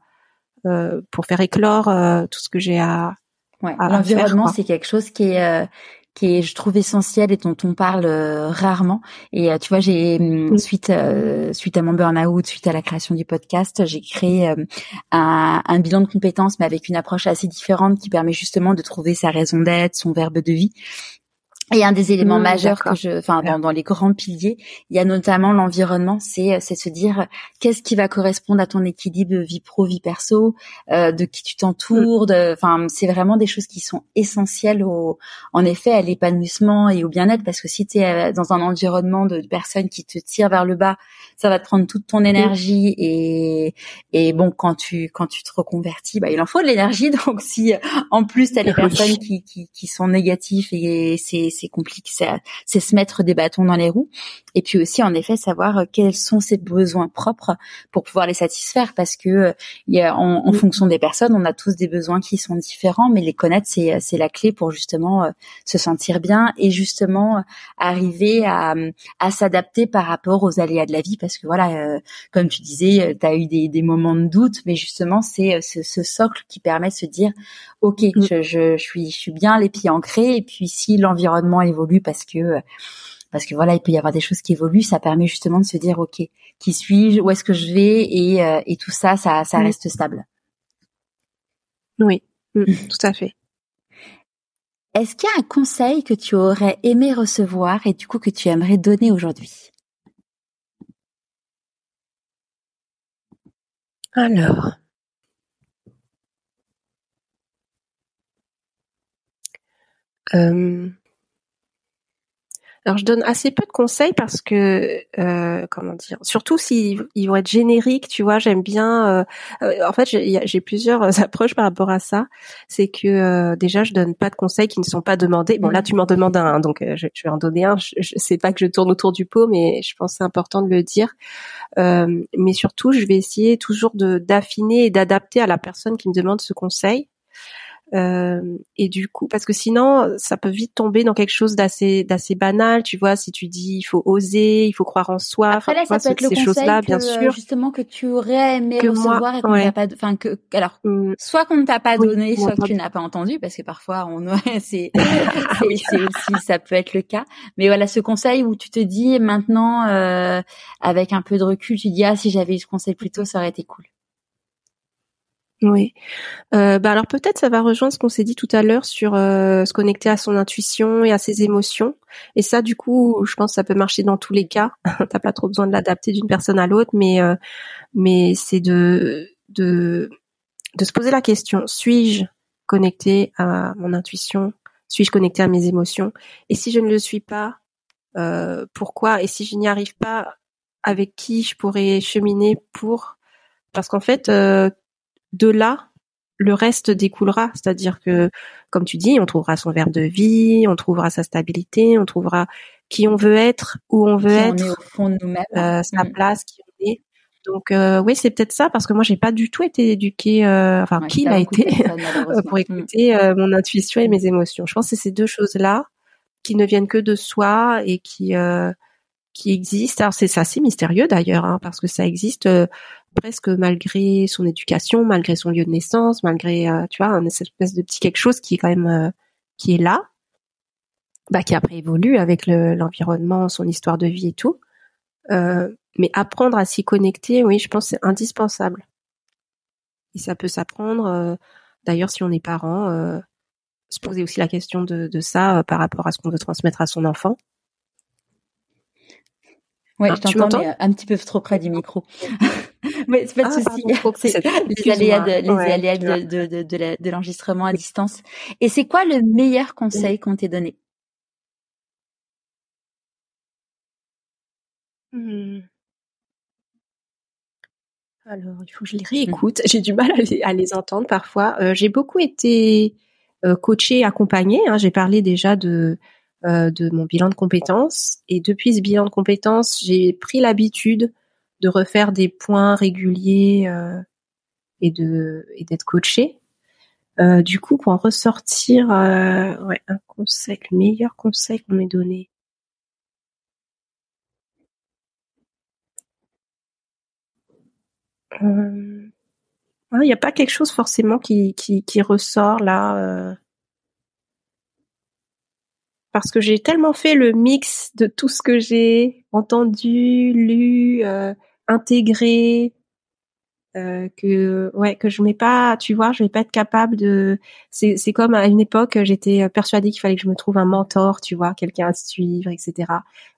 Speaker 2: euh, pour faire éclore euh, tout ce que j'ai à.
Speaker 1: Ouais, L'environnement, c'est quelque chose qui est qui est je trouve essentiel et dont on parle euh, rarement. Et euh, tu vois j'ai hum, suite euh, suite à mon burn-out suite à la création du podcast j'ai créé un, un, bilan de compétences mais avec une approche assez différente qui permet justement de trouver sa raison d'être son verbe de vie et un des éléments mmh, majeurs que je, enfin, dans, dans, les grands piliers, il y a notamment l'environnement. C'est, c'est se dire qu'est-ce qui va correspondre à ton équilibre vie pro vie perso, euh, de qui tu t'entoures. Enfin, c'est vraiment des choses qui sont essentielles au, en effet, à l'épanouissement et au bien-être. Parce que si tu es euh, dans un environnement de personnes qui te tirent vers le bas, ça va te prendre toute ton énergie. Et, et bon, quand tu, quand tu te reconvertis, bah, il en faut de l'énergie. [LAUGHS] Donc, si en plus t'as des personnes qui, qui, qui sont négatives et c'est c'est compliqué, c'est se mettre des bâtons dans les roues. Et puis aussi, en effet, savoir euh, quels sont ses besoins propres pour pouvoir les satisfaire, parce que euh, il y a, en, en, fonction des personnes, on a tous des besoins qui sont différents, mais les connaître, c'est c'est la clé pour justement euh, se sentir bien et justement arriver à à s'adapter par rapport aux aléas de la vie, parce que voilà, comme tu disais, tu as eu des, des moments de doute, mais justement, c'est ce, ce socle qui permet de se dire, ok, mm. je, je, je suis je suis bien les pieds ancrés, et puis si l'environnement évolue parce que parce que voilà, il peut y avoir des choses qui évoluent. Ça permet justement de se dire, ok, qui suis-je, où est-ce que je vais, et, euh, et tout ça, ça, ça reste stable.
Speaker 2: Oui, mm, [LAUGHS] tout à fait.
Speaker 1: Est-ce qu'il y a un conseil que tu aurais aimé recevoir et du coup que tu aimerais donner aujourd'hui?
Speaker 2: Alors, euh, alors je donne assez peu de conseils parce que euh, comment dire, surtout s'ils ils vont être génériques, tu vois, j'aime bien. Euh, euh en fait, j'ai plusieurs [LAUGHS] approches par rapport à ça. C'est que euh, déjà, je donne pas de conseils qui ne sont pas demandés. Bon, là, tu m'en demandes un, donc euh, je, vais en donner un. Je, je sais pas que je tourne autour du pot, mais je pense c'est important de le dire. mais surtout, je vais essayer toujours de d'affiner et d'adapter à la personne qui me demande ce conseil. Euh, et du coup, parce que sinon, ça peut vite tomber dans quelque chose d'assez d'assez banal. Tu vois, si tu dis il faut oser, il faut croire en soi.
Speaker 1: Après là, ça peut être le choses-là, bien euh, sûr. Justement, que tu aurais aimé recevoir et qu'on t'a pas, enfin que, alors, mmh. soit qu'on ne t'a pas donné, soit que tu n'as pas entendu, parce que parfois, on, [LAUGHS] c'est, [LAUGHS] c'est aussi, ça peut être le cas. Mais voilà, ce conseil où tu te dis maintenant, euh, avec un peu de recul, tu dis ah si j'avais eu ce conseil plus tôt, ça aurait été cool.
Speaker 2: Oui. Euh, bah alors peut-être ça va rejoindre ce qu'on s'est dit tout à l'heure sur euh, se connecter à son intuition et à ses émotions. Et ça, du coup, je pense que ça peut marcher dans tous les cas. [LAUGHS] T'as pas trop besoin de l'adapter d'une personne à l'autre, mais euh, mais c'est de de de se poser la question suis-je connecté à mon intuition? Suis-je connecté à mes émotions? Et si je ne le suis pas, pourquoi? Et si je n'y arrive pas, avec qui je pourrais cheminer pour? Parce qu'en fait, de là, le reste découlera. C'est-à-dire que, comme tu dis, on trouvera son verbe de vie, on trouvera sa stabilité, on trouvera qui on veut être, où on veut être,
Speaker 1: au fond de nous-mêmes,
Speaker 2: euh, sa mm. place, qui on est. Donc euh, oui, c'est peut-être ça parce que moi j'ai pas du tout été éduquée, euh, enfin qui l'a [LAUGHS] été pour écouter mm. mon intuition et mes émotions. Je pense que c'est ces deux choses-là qui ne viennent que de soi et qui qui existent. Alors c'est assez mystérieux d'ailleurs, hein, parce que ça existe presque malgré son éducation, malgré son lieu de naissance, malgré tu vois une espèce de petit quelque chose qui est quand même qui est là, bah qui après évolue avec l'environnement, son histoire de vie et tout. mais apprendre à s'y connecter, oui, je pense c'est indispensable. Et ça peut s'apprendre. D'ailleurs, si on est parent, se poser aussi la question de ça par rapport à ce qu'on veut transmettre à son enfant.
Speaker 1: Oui, je t'entends, mais un petit peu trop près du micro. [LAUGHS] mais c'est pas de ah, souci. [LAUGHS] les aléas de, les aléas de, de, de, de l'enregistrement à distance. Et c'est quoi le meilleur conseil qu'on t'ait donné?
Speaker 2: Hmm. Alors, il faut que je les réécoute. J'ai du mal à les, à les entendre parfois. Euh, j'ai beaucoup été euh, coachée, accompagnée. Hein. J'ai parlé déjà de euh, de mon bilan de compétences. Et depuis ce bilan de compétences, j'ai pris l'habitude de refaire des points réguliers euh, et d'être coachée. Euh, du coup, pour en ressortir, ouais, un conseil, le meilleur conseil qu'on m'ait donné. Il n'y a pas quelque chose forcément qui ressort là parce que j'ai tellement fait le mix de tout ce que j'ai entendu, lu, euh, intégré, euh, que ouais que je mets pas, tu vois, je vais pas être capable de. C'est c'est comme à une époque, j'étais persuadée qu'il fallait que je me trouve un mentor, tu vois, quelqu'un à suivre, etc.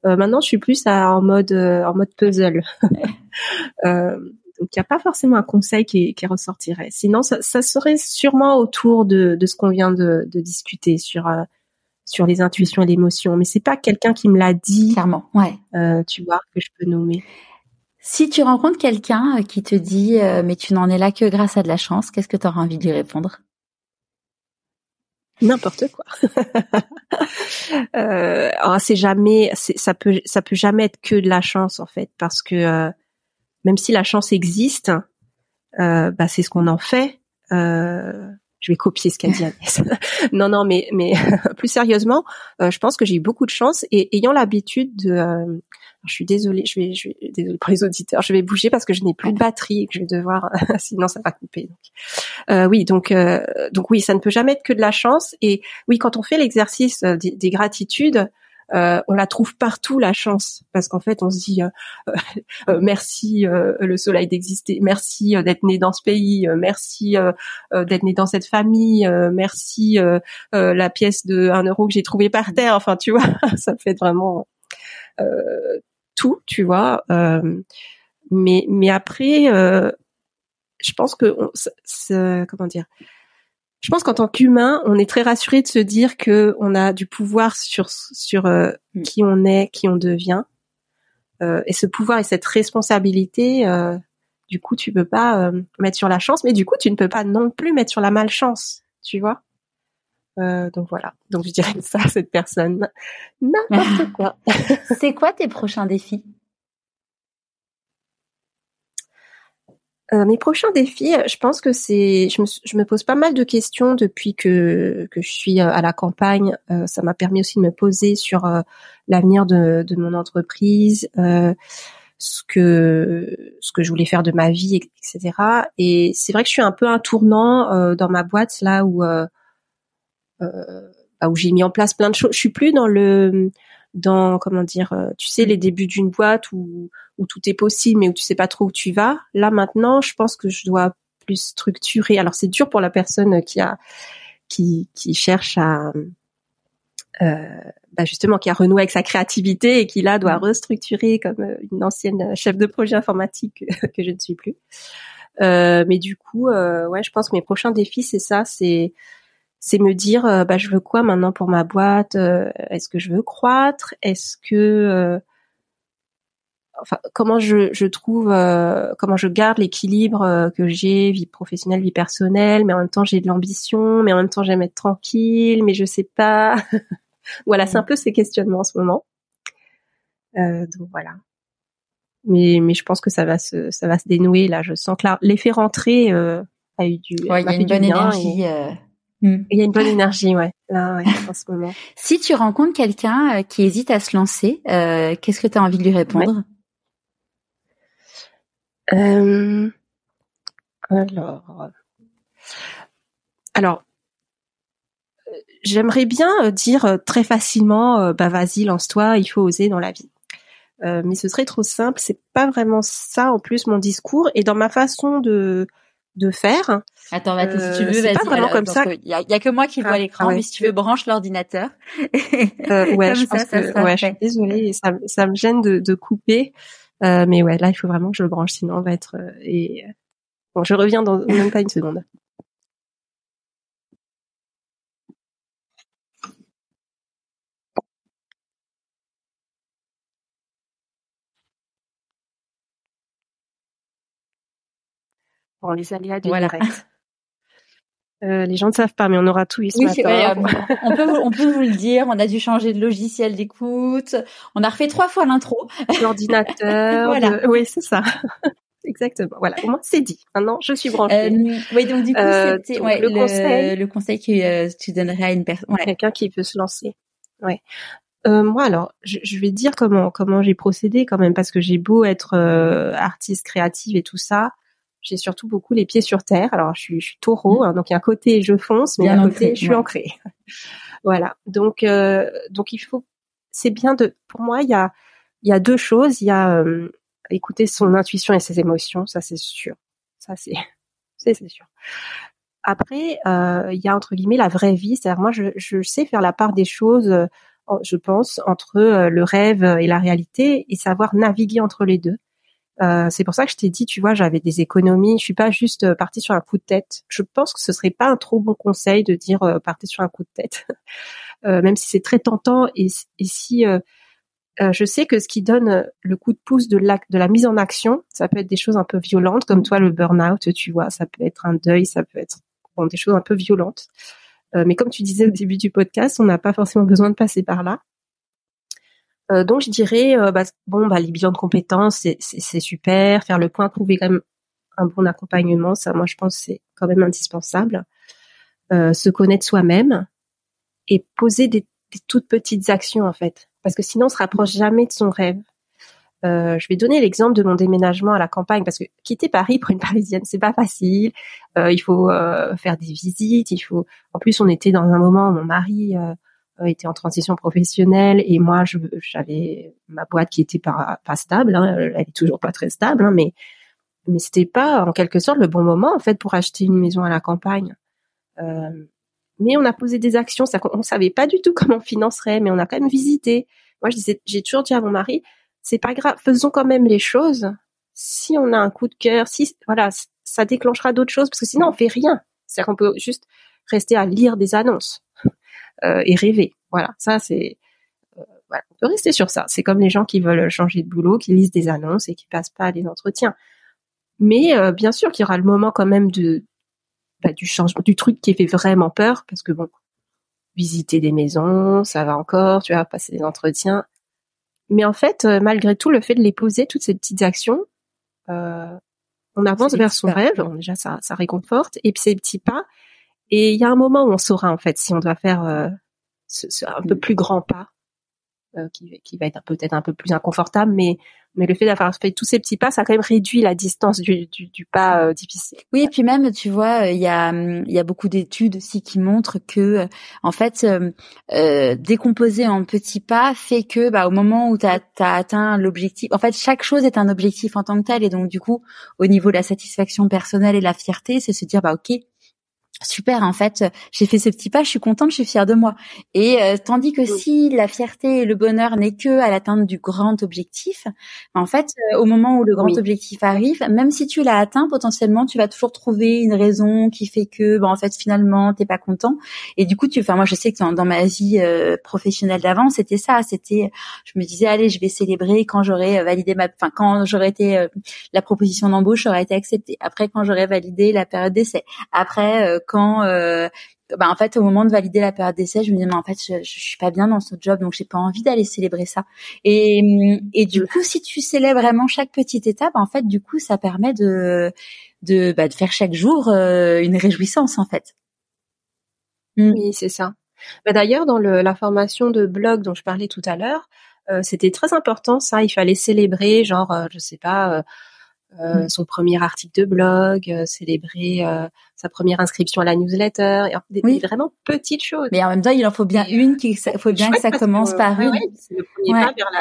Speaker 2: Euh, maintenant, je suis plus en mode euh, en mode puzzle. [LAUGHS] euh, donc il n'y a pas forcément un conseil qui, qui ressortirait. Sinon, ça, ça, serait sûrement autour de, de ce qu'on vient de, de discuter sur euh, sur les intuitions et l'émotion, mais c'est pas quelqu'un qui me l'a dit.
Speaker 1: Clairement, ouais.
Speaker 2: Euh, tu vois que je peux nommer.
Speaker 1: Si tu rencontres quelqu'un euh, qui te dit euh, mais tu n'en es là que grâce à de la chance, qu'est-ce que tu auras envie de lui répondre?
Speaker 2: N'importe quoi. [LAUGHS] euh, oh, c'est jamais, ça peut, ça peut jamais être que de la chance en fait, parce que euh, même si la chance existe, bah c'est ce qu'on en fait. Euh, je vais copier ce qu'a dit Agnès. [LAUGHS] non, non, mais mais [LAUGHS] plus sérieusement, euh, je pense que j'ai eu beaucoup de chance et ayant l'habitude de, euh, je suis désolée, je vais, je vais désolée pour les auditeurs, je vais bouger parce que je n'ai plus de batterie et que je vais devoir, [LAUGHS] sinon ça va couper. Donc. Euh, oui, donc donc oui, ça ne peut jamais être que de la chance et oui, quand on fait l'exercice des gratitudes, euh, on la trouve partout la chance parce qu'en fait on se dit euh, [LAUGHS] euh, merci le soleil d'exister, merci d'être né dans ce pays, merci d'être né dans cette famille, merci la pièce de 1 euro que j'ai trouvée par terre. Enfin tu vois, [LAUGHS] ça fait vraiment tout, tu vois. mais mais après, je pense que comment dire je pense qu'en tant qu'humain, on est très rassuré de se dire que on a du pouvoir sur sur euh, mm. qui on est, qui on devient, euh, et ce pouvoir et cette responsabilité. Euh, du coup, tu peux pas mettre sur la chance, mais du coup, tu ne peux pas non plus mettre sur la malchance, tu vois. donc voilà. Donc je dirais ça à cette personne. N'importe [LAUGHS] quoi.
Speaker 1: C'est quoi tes prochains défis?
Speaker 2: Euh, mes prochains défis, je pense que c'est, je me, je me, pose pas mal de questions depuis que que je suis euh, à la campagne. Euh, ça m'a permis aussi de me poser sur l'avenir de, de mon entreprise, ce que ce que je voulais faire de ma vie, etc. Et c'est vrai que je suis un peu un tournant dans ma boîte là où bah, où j'ai mis en place plein de choses. Je suis plus dans le dans comment dire, euh, tu sais les débuts d'une boîte où où tout est possible mais où tu sais pas trop où tu vas. Là maintenant, je pense que je dois plus structurer. Alors c'est dur pour la personne qui a qui qui cherche à euh, bah justement qui a renoué avec sa créativité et qui là doit mm. restructurer comme euh, une ancienne chef de projet informatique [LAUGHS] que je ne suis plus. Euh, mais du coup, euh, ouais, je pense que mes prochains défis c'est ça, c'est c'est me dire euh, bah je veux quoi maintenant pour ma boîte euh, est-ce que je veux croître est-ce que euh, enfin comment je, je trouve comment je garde l'équilibre que j'ai vie professionnelle vie personnelle mais en même temps j'ai de l'ambition mais en même temps j'aime être tranquille mais je sais pas. [LAUGHS] Voilà c'est un peu ces questionnements en ce moment. Donc voilà. Mais mais je pense que ça va se ça va se dénouer là. Je sens que l'effet rentrée a eu du
Speaker 1: ouais, il y a une bonne énergie
Speaker 2: Mm. Il y a une bonne [LAUGHS] énergie, ouais, là, ouais, en ce moment.
Speaker 1: si tu rencontres quelqu'un euh, qui hésite à se lancer, euh, qu'est-ce que tu as envie de lui répondre?
Speaker 2: Euh, alors, alors, j'aimerais bien dire très facilement, bah vas-y, lance-toi, il faut oser dans la vie. mais ce serait trop simple. C'est pas vraiment ça en plus mon discours et dans ma façon de de faire.
Speaker 1: Attends, si tu veux, vas-y.
Speaker 2: pas vraiment comme ça.
Speaker 1: Il y a, que moi qui vois ah, l'écran, mais si tu veux, branche l'ordinateur.
Speaker 2: Euh, ouais, [LAUGHS] je pense que, ouais, je suis désolée, ça, ça me gêne de, de couper. Euh, mais ouais, là, il faut vraiment que je le branche, sinon on va être. Euh, et bon, je reviens dans même pas une seconde. Les aléas du voilà. Euh, les gens ne savent pas, mais on aura tout eu ce oui, matin.
Speaker 1: on, peut, on peut vous le dire. On a dû changer de logiciel d'écoute. On a refait trois fois l'intro. [LAUGHS]
Speaker 2: L'ordinateur. voilà. Oui, c'est ça. [LAUGHS] Exactement. Voilà. Au moins, c'est dit. Maintenant, je suis branchée.
Speaker 1: Euh, oui, donc du coup, euh, c'était ouais, le, conseil. Le conseil que euh, tu donnerais à une personne. Ouais.
Speaker 2: Quelqu'un qui veut se lancer. Ouais. Euh, moi, alors, je, je, vais dire comment comment j'ai procédé quand même parce que j'ai beau être artiste créative et tout ça, j'ai surtout beaucoup les pieds sur terre. Alors, je suis, je suis taureau, mm. hein, donc il y a un côté je fonce, mais il y a un côté je suis ancrée. [LAUGHS] voilà. Donc, euh, donc il faut, c'est bien de, pour moi, il y a, il y a deux choses. Il y a euh, écouter son intuition et ses émotions, ça c'est sûr. Ça c'est, [LAUGHS] c'est, c'est sûr. Après, euh, il y a entre guillemets la vraie vie. C'est-à-dire moi, je, je sais faire la part des choses, euh, je pense, entre euh, le rêve et la réalité et savoir naviguer entre les deux. Euh, c'est pour ça que je t'ai dit, tu vois, j'avais des économies. Je suis pas juste euh, partie sur un coup de tête. Je pense que ce serait pas un trop bon conseil de dire euh, partez sur un coup de tête, [LAUGHS] euh, même si c'est très tentant. Et, si je sais que ce qui donne le coup de pouce de la, mise en action, ça peut être des choses un peu violentes, comme toi le burn-out, tu vois, ça peut être un deuil, ça peut être des choses un peu violentes. mais comme tu disais au début du podcast, on n'a pas forcément besoin de passer par là. Euh, donc je dirais euh, bah, bon bah les bilans de compétences c'est, super, faire le point, trouver quand même un bon accompagnement, ça moi je pense c'est quand même indispensable. Euh, se connaître soi-même et poser des, des, toutes petites actions en fait, parce que sinon on se rapproche jamais de son rêve. Euh, je vais donner l'exemple de mon déménagement à la campagne parce que quitter Paris pour une [LAUGHS] Parisienne c'est pas facile. Euh, il faut faire des visites, il faut. En plus on était dans un moment où mon mari euh, était en transition professionnelle et moi j'avais ma boîte qui était pas, pas stable, hein, elle est toujours pas très stable, hein, mais mais c'était pas en quelque sorte le bon moment en fait pour acheter une maison à la campagne. Euh, mais on a posé des actions, ça, on savait pas du tout [LAUGHS] comment on financerait, mais on a quand même visité. Moi je disais, j'ai toujours dit à mon mari, c'est pas grave, faisons quand même les choses. Si on a un coup de cœur, si voilà, ça déclenchera d'autres choses parce que sinon on fait rien. C'est-à-dire qu'on peut juste rester à lire des annonces. Euh, et rêver. Voilà, ça c'est euh, voilà, on peut rester sur ça. C'est comme les gens qui veulent changer de boulot, qui lisent des annonces et qui passent pas à des entretiens. Mais euh, bien sûr qu'il y aura le moment quand même de bah, du changement, du truc qui fait vraiment peur, parce que bon, visiter des maisons, ça va encore, tu vas passer des entretiens. Mais en fait, malgré tout, le fait de les poser, toutes ces petites actions, euh, on avance vers son rêve. déjà, ça, ça réconforte. Et puis ces petits pas, et il y a un moment où on saura en fait si on doit faire euh, ce, ce, un peu plus grand pas, euh, qui, qui, va être peut-être un peu plus inconfortable, mais mais le fait d'avoir fait tous ces petits pas, ça a quand même réduit la distance du, du, du pas euh, difficile.
Speaker 1: Oui, et puis même, tu vois, il y a il y a beaucoup d'études aussi qui montrent que en fait, décomposer en petits pas fait que bah au moment où tu as, as, atteint l'objectif, en fait, chaque chose est un objectif en tant que tel, et donc du coup, au niveau de la satisfaction personnelle et la fierté, c'est se dire bah ok, super en fait j'ai fait ce petit pas je suis contente je suis fière de moi. Et euh, tandis que si la fierté et le bonheur n'est que à l'atteinte du grand objectif en fait euh, au moment où le grand objectif arrive même si tu l'as atteint potentiellement tu vas toujours trouver une raison qui fait que ben, en fait finalement t'es pas content. Et du coup tu enfin moi je sais que dans, ma vie euh, professionnelle d'avant c'était ça c'était je me disais allez je vais célébrer quand j'aurai validé ma enfin quand j'aurais été la proposition d'embauche aurait été acceptée. Après quand j'aurais validé la période d'essai. Après quand euh, bah en fait au moment de valider la période d'essai je me disais mais en fait je, je, suis pas bien dans ce job donc j'ai pas envie d'aller célébrer ça. Et et du coup si tu célèbres vraiment chaque petite étape en fait du coup ça permet de de bah, de faire chaque jour euh, une réjouissance en fait.
Speaker 2: Mm. oui c'est ça. Bah, d'ailleurs dans le, la formation de blog dont je parlais tout à l'heure euh, c'était très important ça. Il fallait célébrer genre je sais pas euh, son premier article de blog, euh, célébrer euh, sa première inscription à la newsletter, et des, oui. vraiment petites choses.
Speaker 1: Mais en même temps, il en faut bien une, qui faut bien que ça commence par une.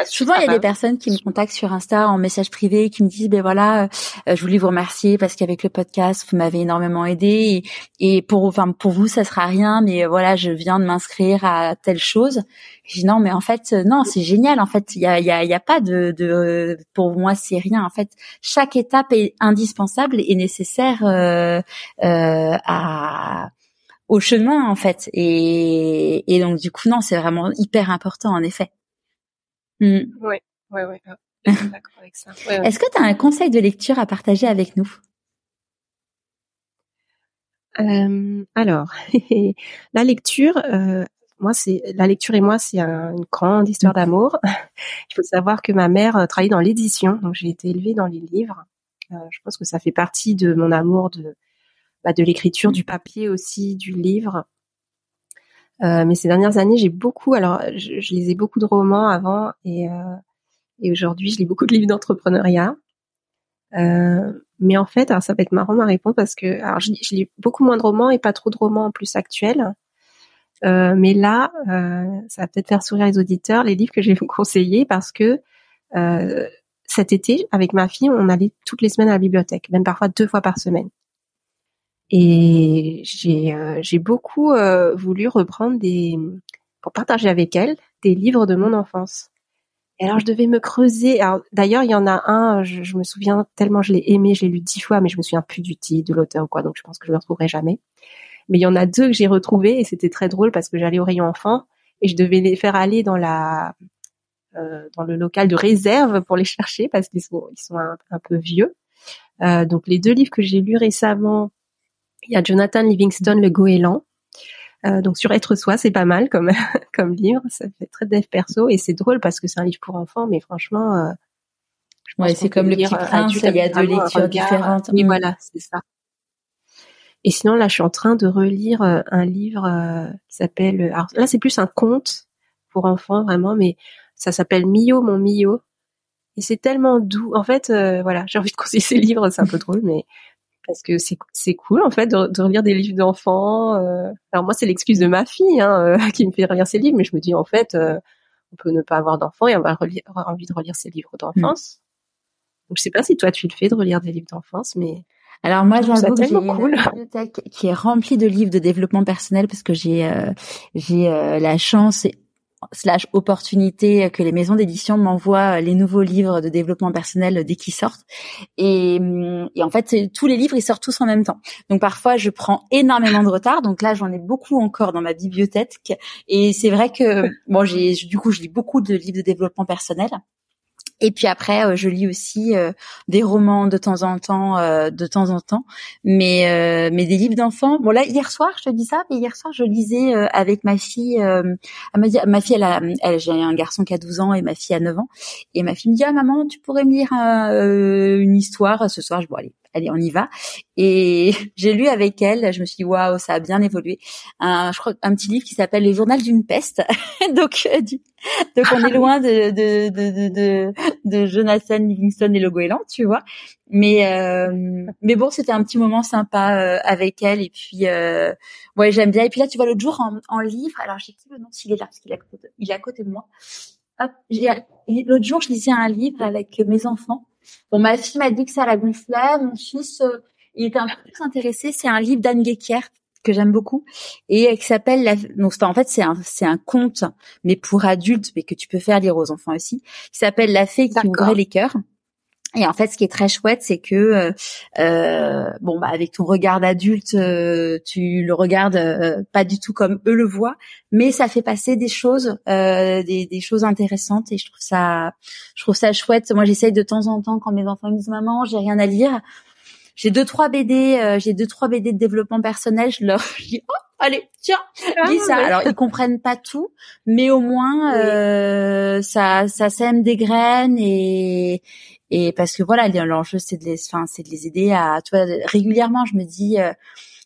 Speaker 1: Souvent, il y a des personnes qui me contactent sur Insta en message privé, qui me disent, ben voilà, je voulais vous remercier parce qu'avec le podcast, vous m'avez énormément aidé, et, et, pour, enfin, pour vous, ça sera rien, mais voilà, je viens de m'inscrire à telle chose. Je dis non, mais en fait, non, c'est génial. En fait, il y a, y a, y a pas de, de, pour moi, c'est rien. En fait, chaque étape est indispensable et nécessaire euh, euh, à au chemin en fait. Et, et donc du coup non, c'est vraiment hyper important en effet.
Speaker 2: Mm. Oui, oui, oui. D'accord avec ça.
Speaker 1: Est-ce que tu as un conseil de lecture à partager avec nous?
Speaker 2: Euh, alors, [LAUGHS] la lecture, euh, moi, c'est la lecture et moi, c'est une grande histoire d'amour. [LAUGHS] Il faut savoir que ma mère euh, travaillait dans l'édition, donc j'ai été élevée dans les livres. Euh, je pense que ça fait partie de mon amour de bah, de l'écriture, du papier aussi, du livre. Euh, mais ces dernières années, j'ai beaucoup. Alors, je, lisais beaucoup de romans avant, et et aujourd'hui, je lis beaucoup de livres d'entrepreneuriat. mais en fait, alors ça va être marrant ma réponse parce que alors je, je, lis beaucoup moins de romans et pas trop de romans en plus actuels. Euh, mais là, euh, ça va peut-être faire sourire les auditeurs, les livres que je vais vous conseiller parce que euh, cet été, avec ma fille, on allait toutes les semaines à la bibliothèque, même parfois deux fois par semaine. Et j'ai euh, j'ai beaucoup euh, voulu reprendre des pour partager avec elle des livres de mon enfance. Et alors je devais me creuser. D'ailleurs, il y en a un, je, je, me souviens tellement je l'ai aimé, je l'ai lu dix fois, mais je me souviens plus du titre, de l'auteur ou quoi, donc je pense que je le retrouverai jamais. Mais il y en a deux que j'ai retrouvés et c'était très drôle parce que j'allais au rayon enfant et je devais les faire aller dans la euh, dans le local de réserve pour les [LAUGHS] chercher parce qu'ils sont ils sont un, peu vieux. Euh, donc les deux livres que j'ai lus récemment, il y a Jonathan Livingston Le Goéland. Euh, donc sur être soi, c'est pas mal comme [LAUGHS] comme livre, ça fait très dev perso et c'est drôle parce que c'est un livre pour enfants, mais franchement, euh,
Speaker 1: ouais, c'est comme le petit prince, il y a deux lectures différentes.
Speaker 2: Et voilà, c'est ça. Et sinon, là, je suis en train de relire euh, un livre euh, qui s'appelle. Euh, alors là, c'est plus un conte pour enfants vraiment, mais ça s'appelle Mio, mon Mio. Et c'est tellement doux. En fait, voilà, j'ai envie de conseiller ces livres. C'est un peu drôle, mais parce que c'est c'est cool en fait de, de relire des livres d'enfants. alors moi, c'est l'excuse de ma fille hein, [LAUGHS] qui me fait relire ses livres, mais je me dis en fait, on peut ne pas avoir d'enfants et avoir envie de relire ses livres d'enfance. Mmh. Donc je sais pas si toi tu le fais de relire des livres d'enfance, mais
Speaker 1: alors moi j'avoue que j'ai une bibliothèque qui est remplie de livres de développement personnel parce que j'ai euh, j'ai euh, la chance slash opportunité que les maisons d'édition m'envoient euh, les nouveaux livres de développement personnel dès qu'ils sortent. Et, hum, et en fait tous les livres ils sortent tous en même temps. Donc parfois je prends énormément de retard. Donc là j'en ai beaucoup encore dans ma bibliothèque. Et c'est vrai que bon j'ai du coup je lis beaucoup de livres de développement personnel et puis après, euh, je lis aussi euh, des romans de temps en temps, euh, de temps en temps, mais mais des livres d'enfants. Bon là, hier soir, je te dis ça, mais hier soir, je lisais avec ma fille. ma, ma fille, elle elle, j'ai un garçon qui a 12 ans et ma fille a 9 ans. Et ma fille me dit, ah maman, tu pourrais me lire une histoire? Ce soir. Je bon allez, allez, on y va. Et [LAUGHS] j'ai lu avec elle, je me suis dit, waouh, ça a bien évolué. Un, je crois, un petit livre qui s'appelle Le journal d'une peste. [LAUGHS] donc, euh, donc on est loin de, de, de, de, de Jonathan Livingston et Le Goéland, tu vois. Mais, euh, mais bon, c'était un petit moment sympa euh, avec elle. Et puis, euh, ouais, j'aime bien. Et puis là, tu vois, l'autre jour en, en livre, alors j'ai qui le nom s'il est là, parce qu'il est, il est à côté de moi. L'autre jour, je lisais un livre avec mes enfants Bon, ma fille m'a dit que ça la gonflait. Mon fils, euh, il était un peu plus intéressé. C'est un livre d'Anne Gekier que j'aime beaucoup et qui s'appelle la... donc en fait c'est un c'est un conte mais pour adultes mais que tu peux faire lire aux enfants aussi qui s'appelle la fée qui ouvrait les cœurs et en fait, ce qui est très chouette, c'est que euh, euh bon, bah, avec ton regard d'adulte, euh, tu le regardes euh, pas du tout comme eux le voient, mais ça fait passer des choses, des, des, choses intéressantes, et je trouve ça, je trouve ça chouette. Moi, j'essaye de temps en temps quand mes enfants me disent maman, j'ai rien à lire. J'ai deux trois BD, j'ai deux trois BD de développement personnel. Je leur [LAUGHS] dis oh allez, tiens, ah, lis ça. Alors ils comprennent pas tout, mais au moins euh, ça ça sème des graines et et parce que voilà l'enjeu c'est de les enfin c'est de les aider à tu vois régulièrement je me dis euh,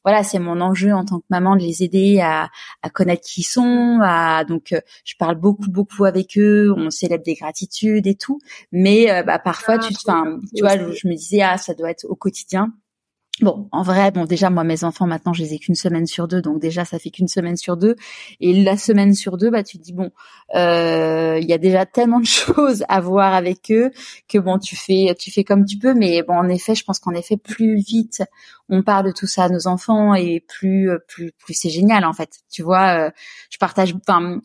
Speaker 1: voilà, c'est mon enjeu en tant que maman de les aider à, à connaître qui ils sont. À donc, euh, je parle beaucoup beaucoup avec eux. On célèbre des gratitudes et tout. Mais euh, bah, parfois, ah, tu, enfin, tu vois, je me disais ah, ça doit être au quotidien. Bon, en vrai, bon, déjà moi mes enfants maintenant je les ai qu'une semaine sur deux, donc déjà ça fait qu'une semaine sur deux. Et la semaine sur deux, bah tu dis bon, euh, il y a déjà tellement de [LAUGHS] choses à voir avec eux que bon tu fais tu fais comme tu peux, mais bon en effet je pense qu'en effet plus vite on parle de tout ça à nos enfants et plus plus plus c'est génial en fait. Tu vois, euh, je partage, enfin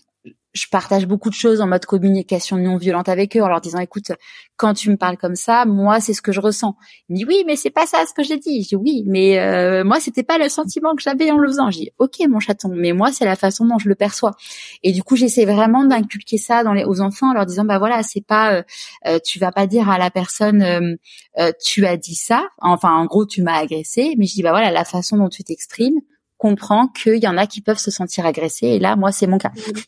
Speaker 1: je partage beaucoup de choses en mode communication non violente avec eux en leur disant écoute quand tu me parles comme ça moi c'est ce que je ressens. Il me dit oui mais c'est pas ça ce que j'ai dit. Je dis oui mais euh, moi c'était pas le sentiment que j'avais en le faisant. Dis ok mon chaton mais moi c'est la façon dont je le perçois. Et du coup j'essaie vraiment d'inculquer ça dans les aux enfants en leur disant bah voilà c'est pas euh, euh tu vas pas dire à la personne euh, euh, tu as dit ça. Enfin en gros tu m'as agressé. Mais je dis bah voilà la façon dont tu t'exprimes comprends qu'il y en a qui peuvent se sentir agressés. Et là moi c'est mon cas. Mmh.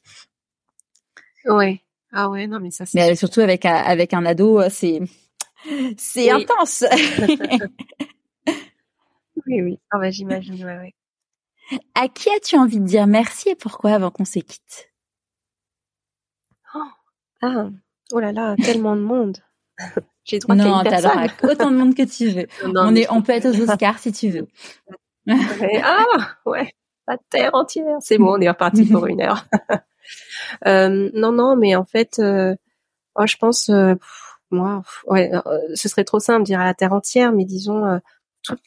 Speaker 2: Ouais. Ah ouais, non mais ça c'est.
Speaker 1: Mais surtout avec un, avec un ado, euh, c'est c'est intense. [LAUGHS]
Speaker 2: oui oui. Ah bah j'imagine. Ouais, ouais.
Speaker 1: À qui as-tu envie de dire merci et pourquoi avant qu'on se quitte
Speaker 2: oh. Ah oh là là, tellement de monde. [LAUGHS]
Speaker 1: J'ai droit non, t'as droit à autant de monde que tu veux. [LAUGHS] on est, on peut être aux Oscars si tu veux.
Speaker 2: ah ouais, la terre entière. C'est bon, on est reparti pour une heure. Euh, non, non, mais en fait, euh, oh, je pense, euh, moi, ce serait trop simple de dire à la terre entière, mais disons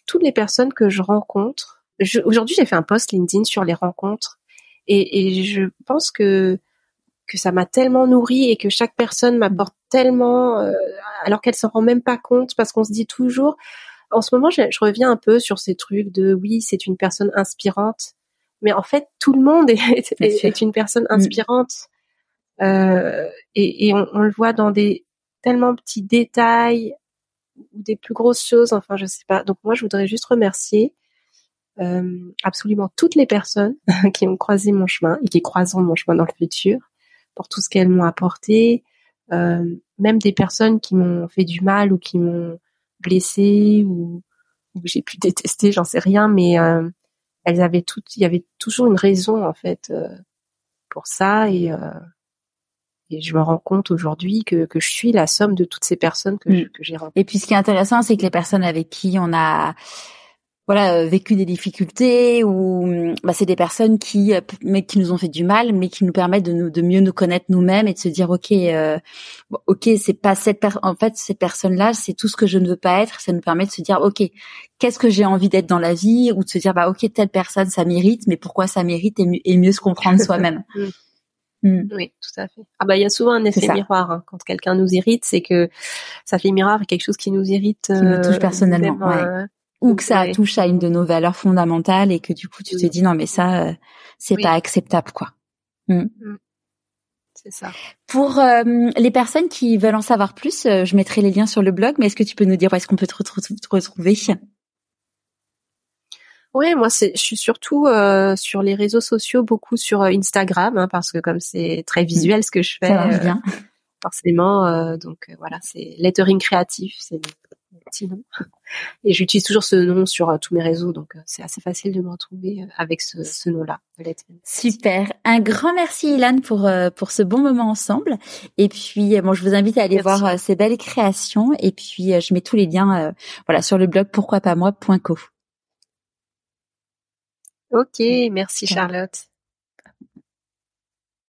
Speaker 2: toutes les personnes que je rencontre. Aujourd'hui, j'ai fait un post LinkedIn sur les rencontres, et, je pense que ça m'a tellement nourri et que chaque personne m'apporte tellement, alors qu'elle s'en rend même pas compte, parce qu'on se dit toujours. En ce moment, je reviens un peu sur ces trucs de oui, c'est une personne inspirante mais en fait tout le monde est, est, une personne mm. inspirante. Euh, et, et on, on, le voit dans des tellement petits détails ou des plus grosses choses enfin je sais pas. Donc moi je voudrais juste remercier euh, absolument toutes les personnes [LAUGHS] qui ont croisé mon chemin et qui croiseront mon chemin dans le futur pour tout ce qu'elles m'ont apporté. Euh, même des personnes qui m'ont fait du mal ou qui m'ont blessé ou, ou j'ai pu détester j'en sais rien mais euh, elles avaient toutes, il y avait toujours une raison en fait euh, pour ça et euh, et je me rends compte aujourd'hui que, que je suis la somme de toutes ces personnes que, mm. que j'ai rencontrées.
Speaker 1: Et puis ce qui est intéressant, c'est que les personnes avec qui on a voilà euh, vécu des difficultés ou bah, c'est des personnes qui euh, mais qui nous ont fait du mal mais qui nous permettent de nous de mieux nous connaître nous-mêmes et de se dire ok euh, ok c'est pas cette personne en fait cette personne là c'est tout ce que je ne veux pas être ça nous permet de se dire ok qu'est-ce que j'ai envie d'être dans la vie ou de se dire bah ok telle personne ça mérite mais pourquoi ça mérite et, mieux se comprendre soi-même [LAUGHS]
Speaker 2: mm. Mm. Oui, tout à fait. Ah bah il y a souvent un effet miroir hein. quand quelqu'un nous irrite, c'est que ça fait miroir quelque chose qui nous irrite.
Speaker 1: Qui me touche personnellement. ouais ou que ça touche à une de nos valeurs fondamentales et que du coup tu te dis non mais ça euh, c'est pas acceptable quoi.
Speaker 2: Mm. Mm. C'est ça.
Speaker 1: Pour euh, les personnes qui veulent en savoir plus, euh, je mettrai les liens sur le blog, mais est-ce que tu peux nous dire où est-ce qu'on peut te, retrouver?
Speaker 2: Oui, moi c'est, je suis surtout sur les réseaux sociaux, beaucoup sur Instagram, hein, parce que comme c'est très mm. visuel ce que je fais, ça bien. forcément, donc voilà, c'est lettering créatif, c'est et j'utilise toujours ce nom sur euh, tous mes réseaux, donc euh, c'est assez facile de me retrouver euh, avec ce, nom-là.
Speaker 1: Super. Un grand merci Ilan pour pour ce bon moment ensemble. Et puis bon, je vous invite à aller voir ces belles créations. Et puis je mets tous les liens voilà sur le blog pourquoi pas moi.co.
Speaker 2: Ok, merci Charlotte.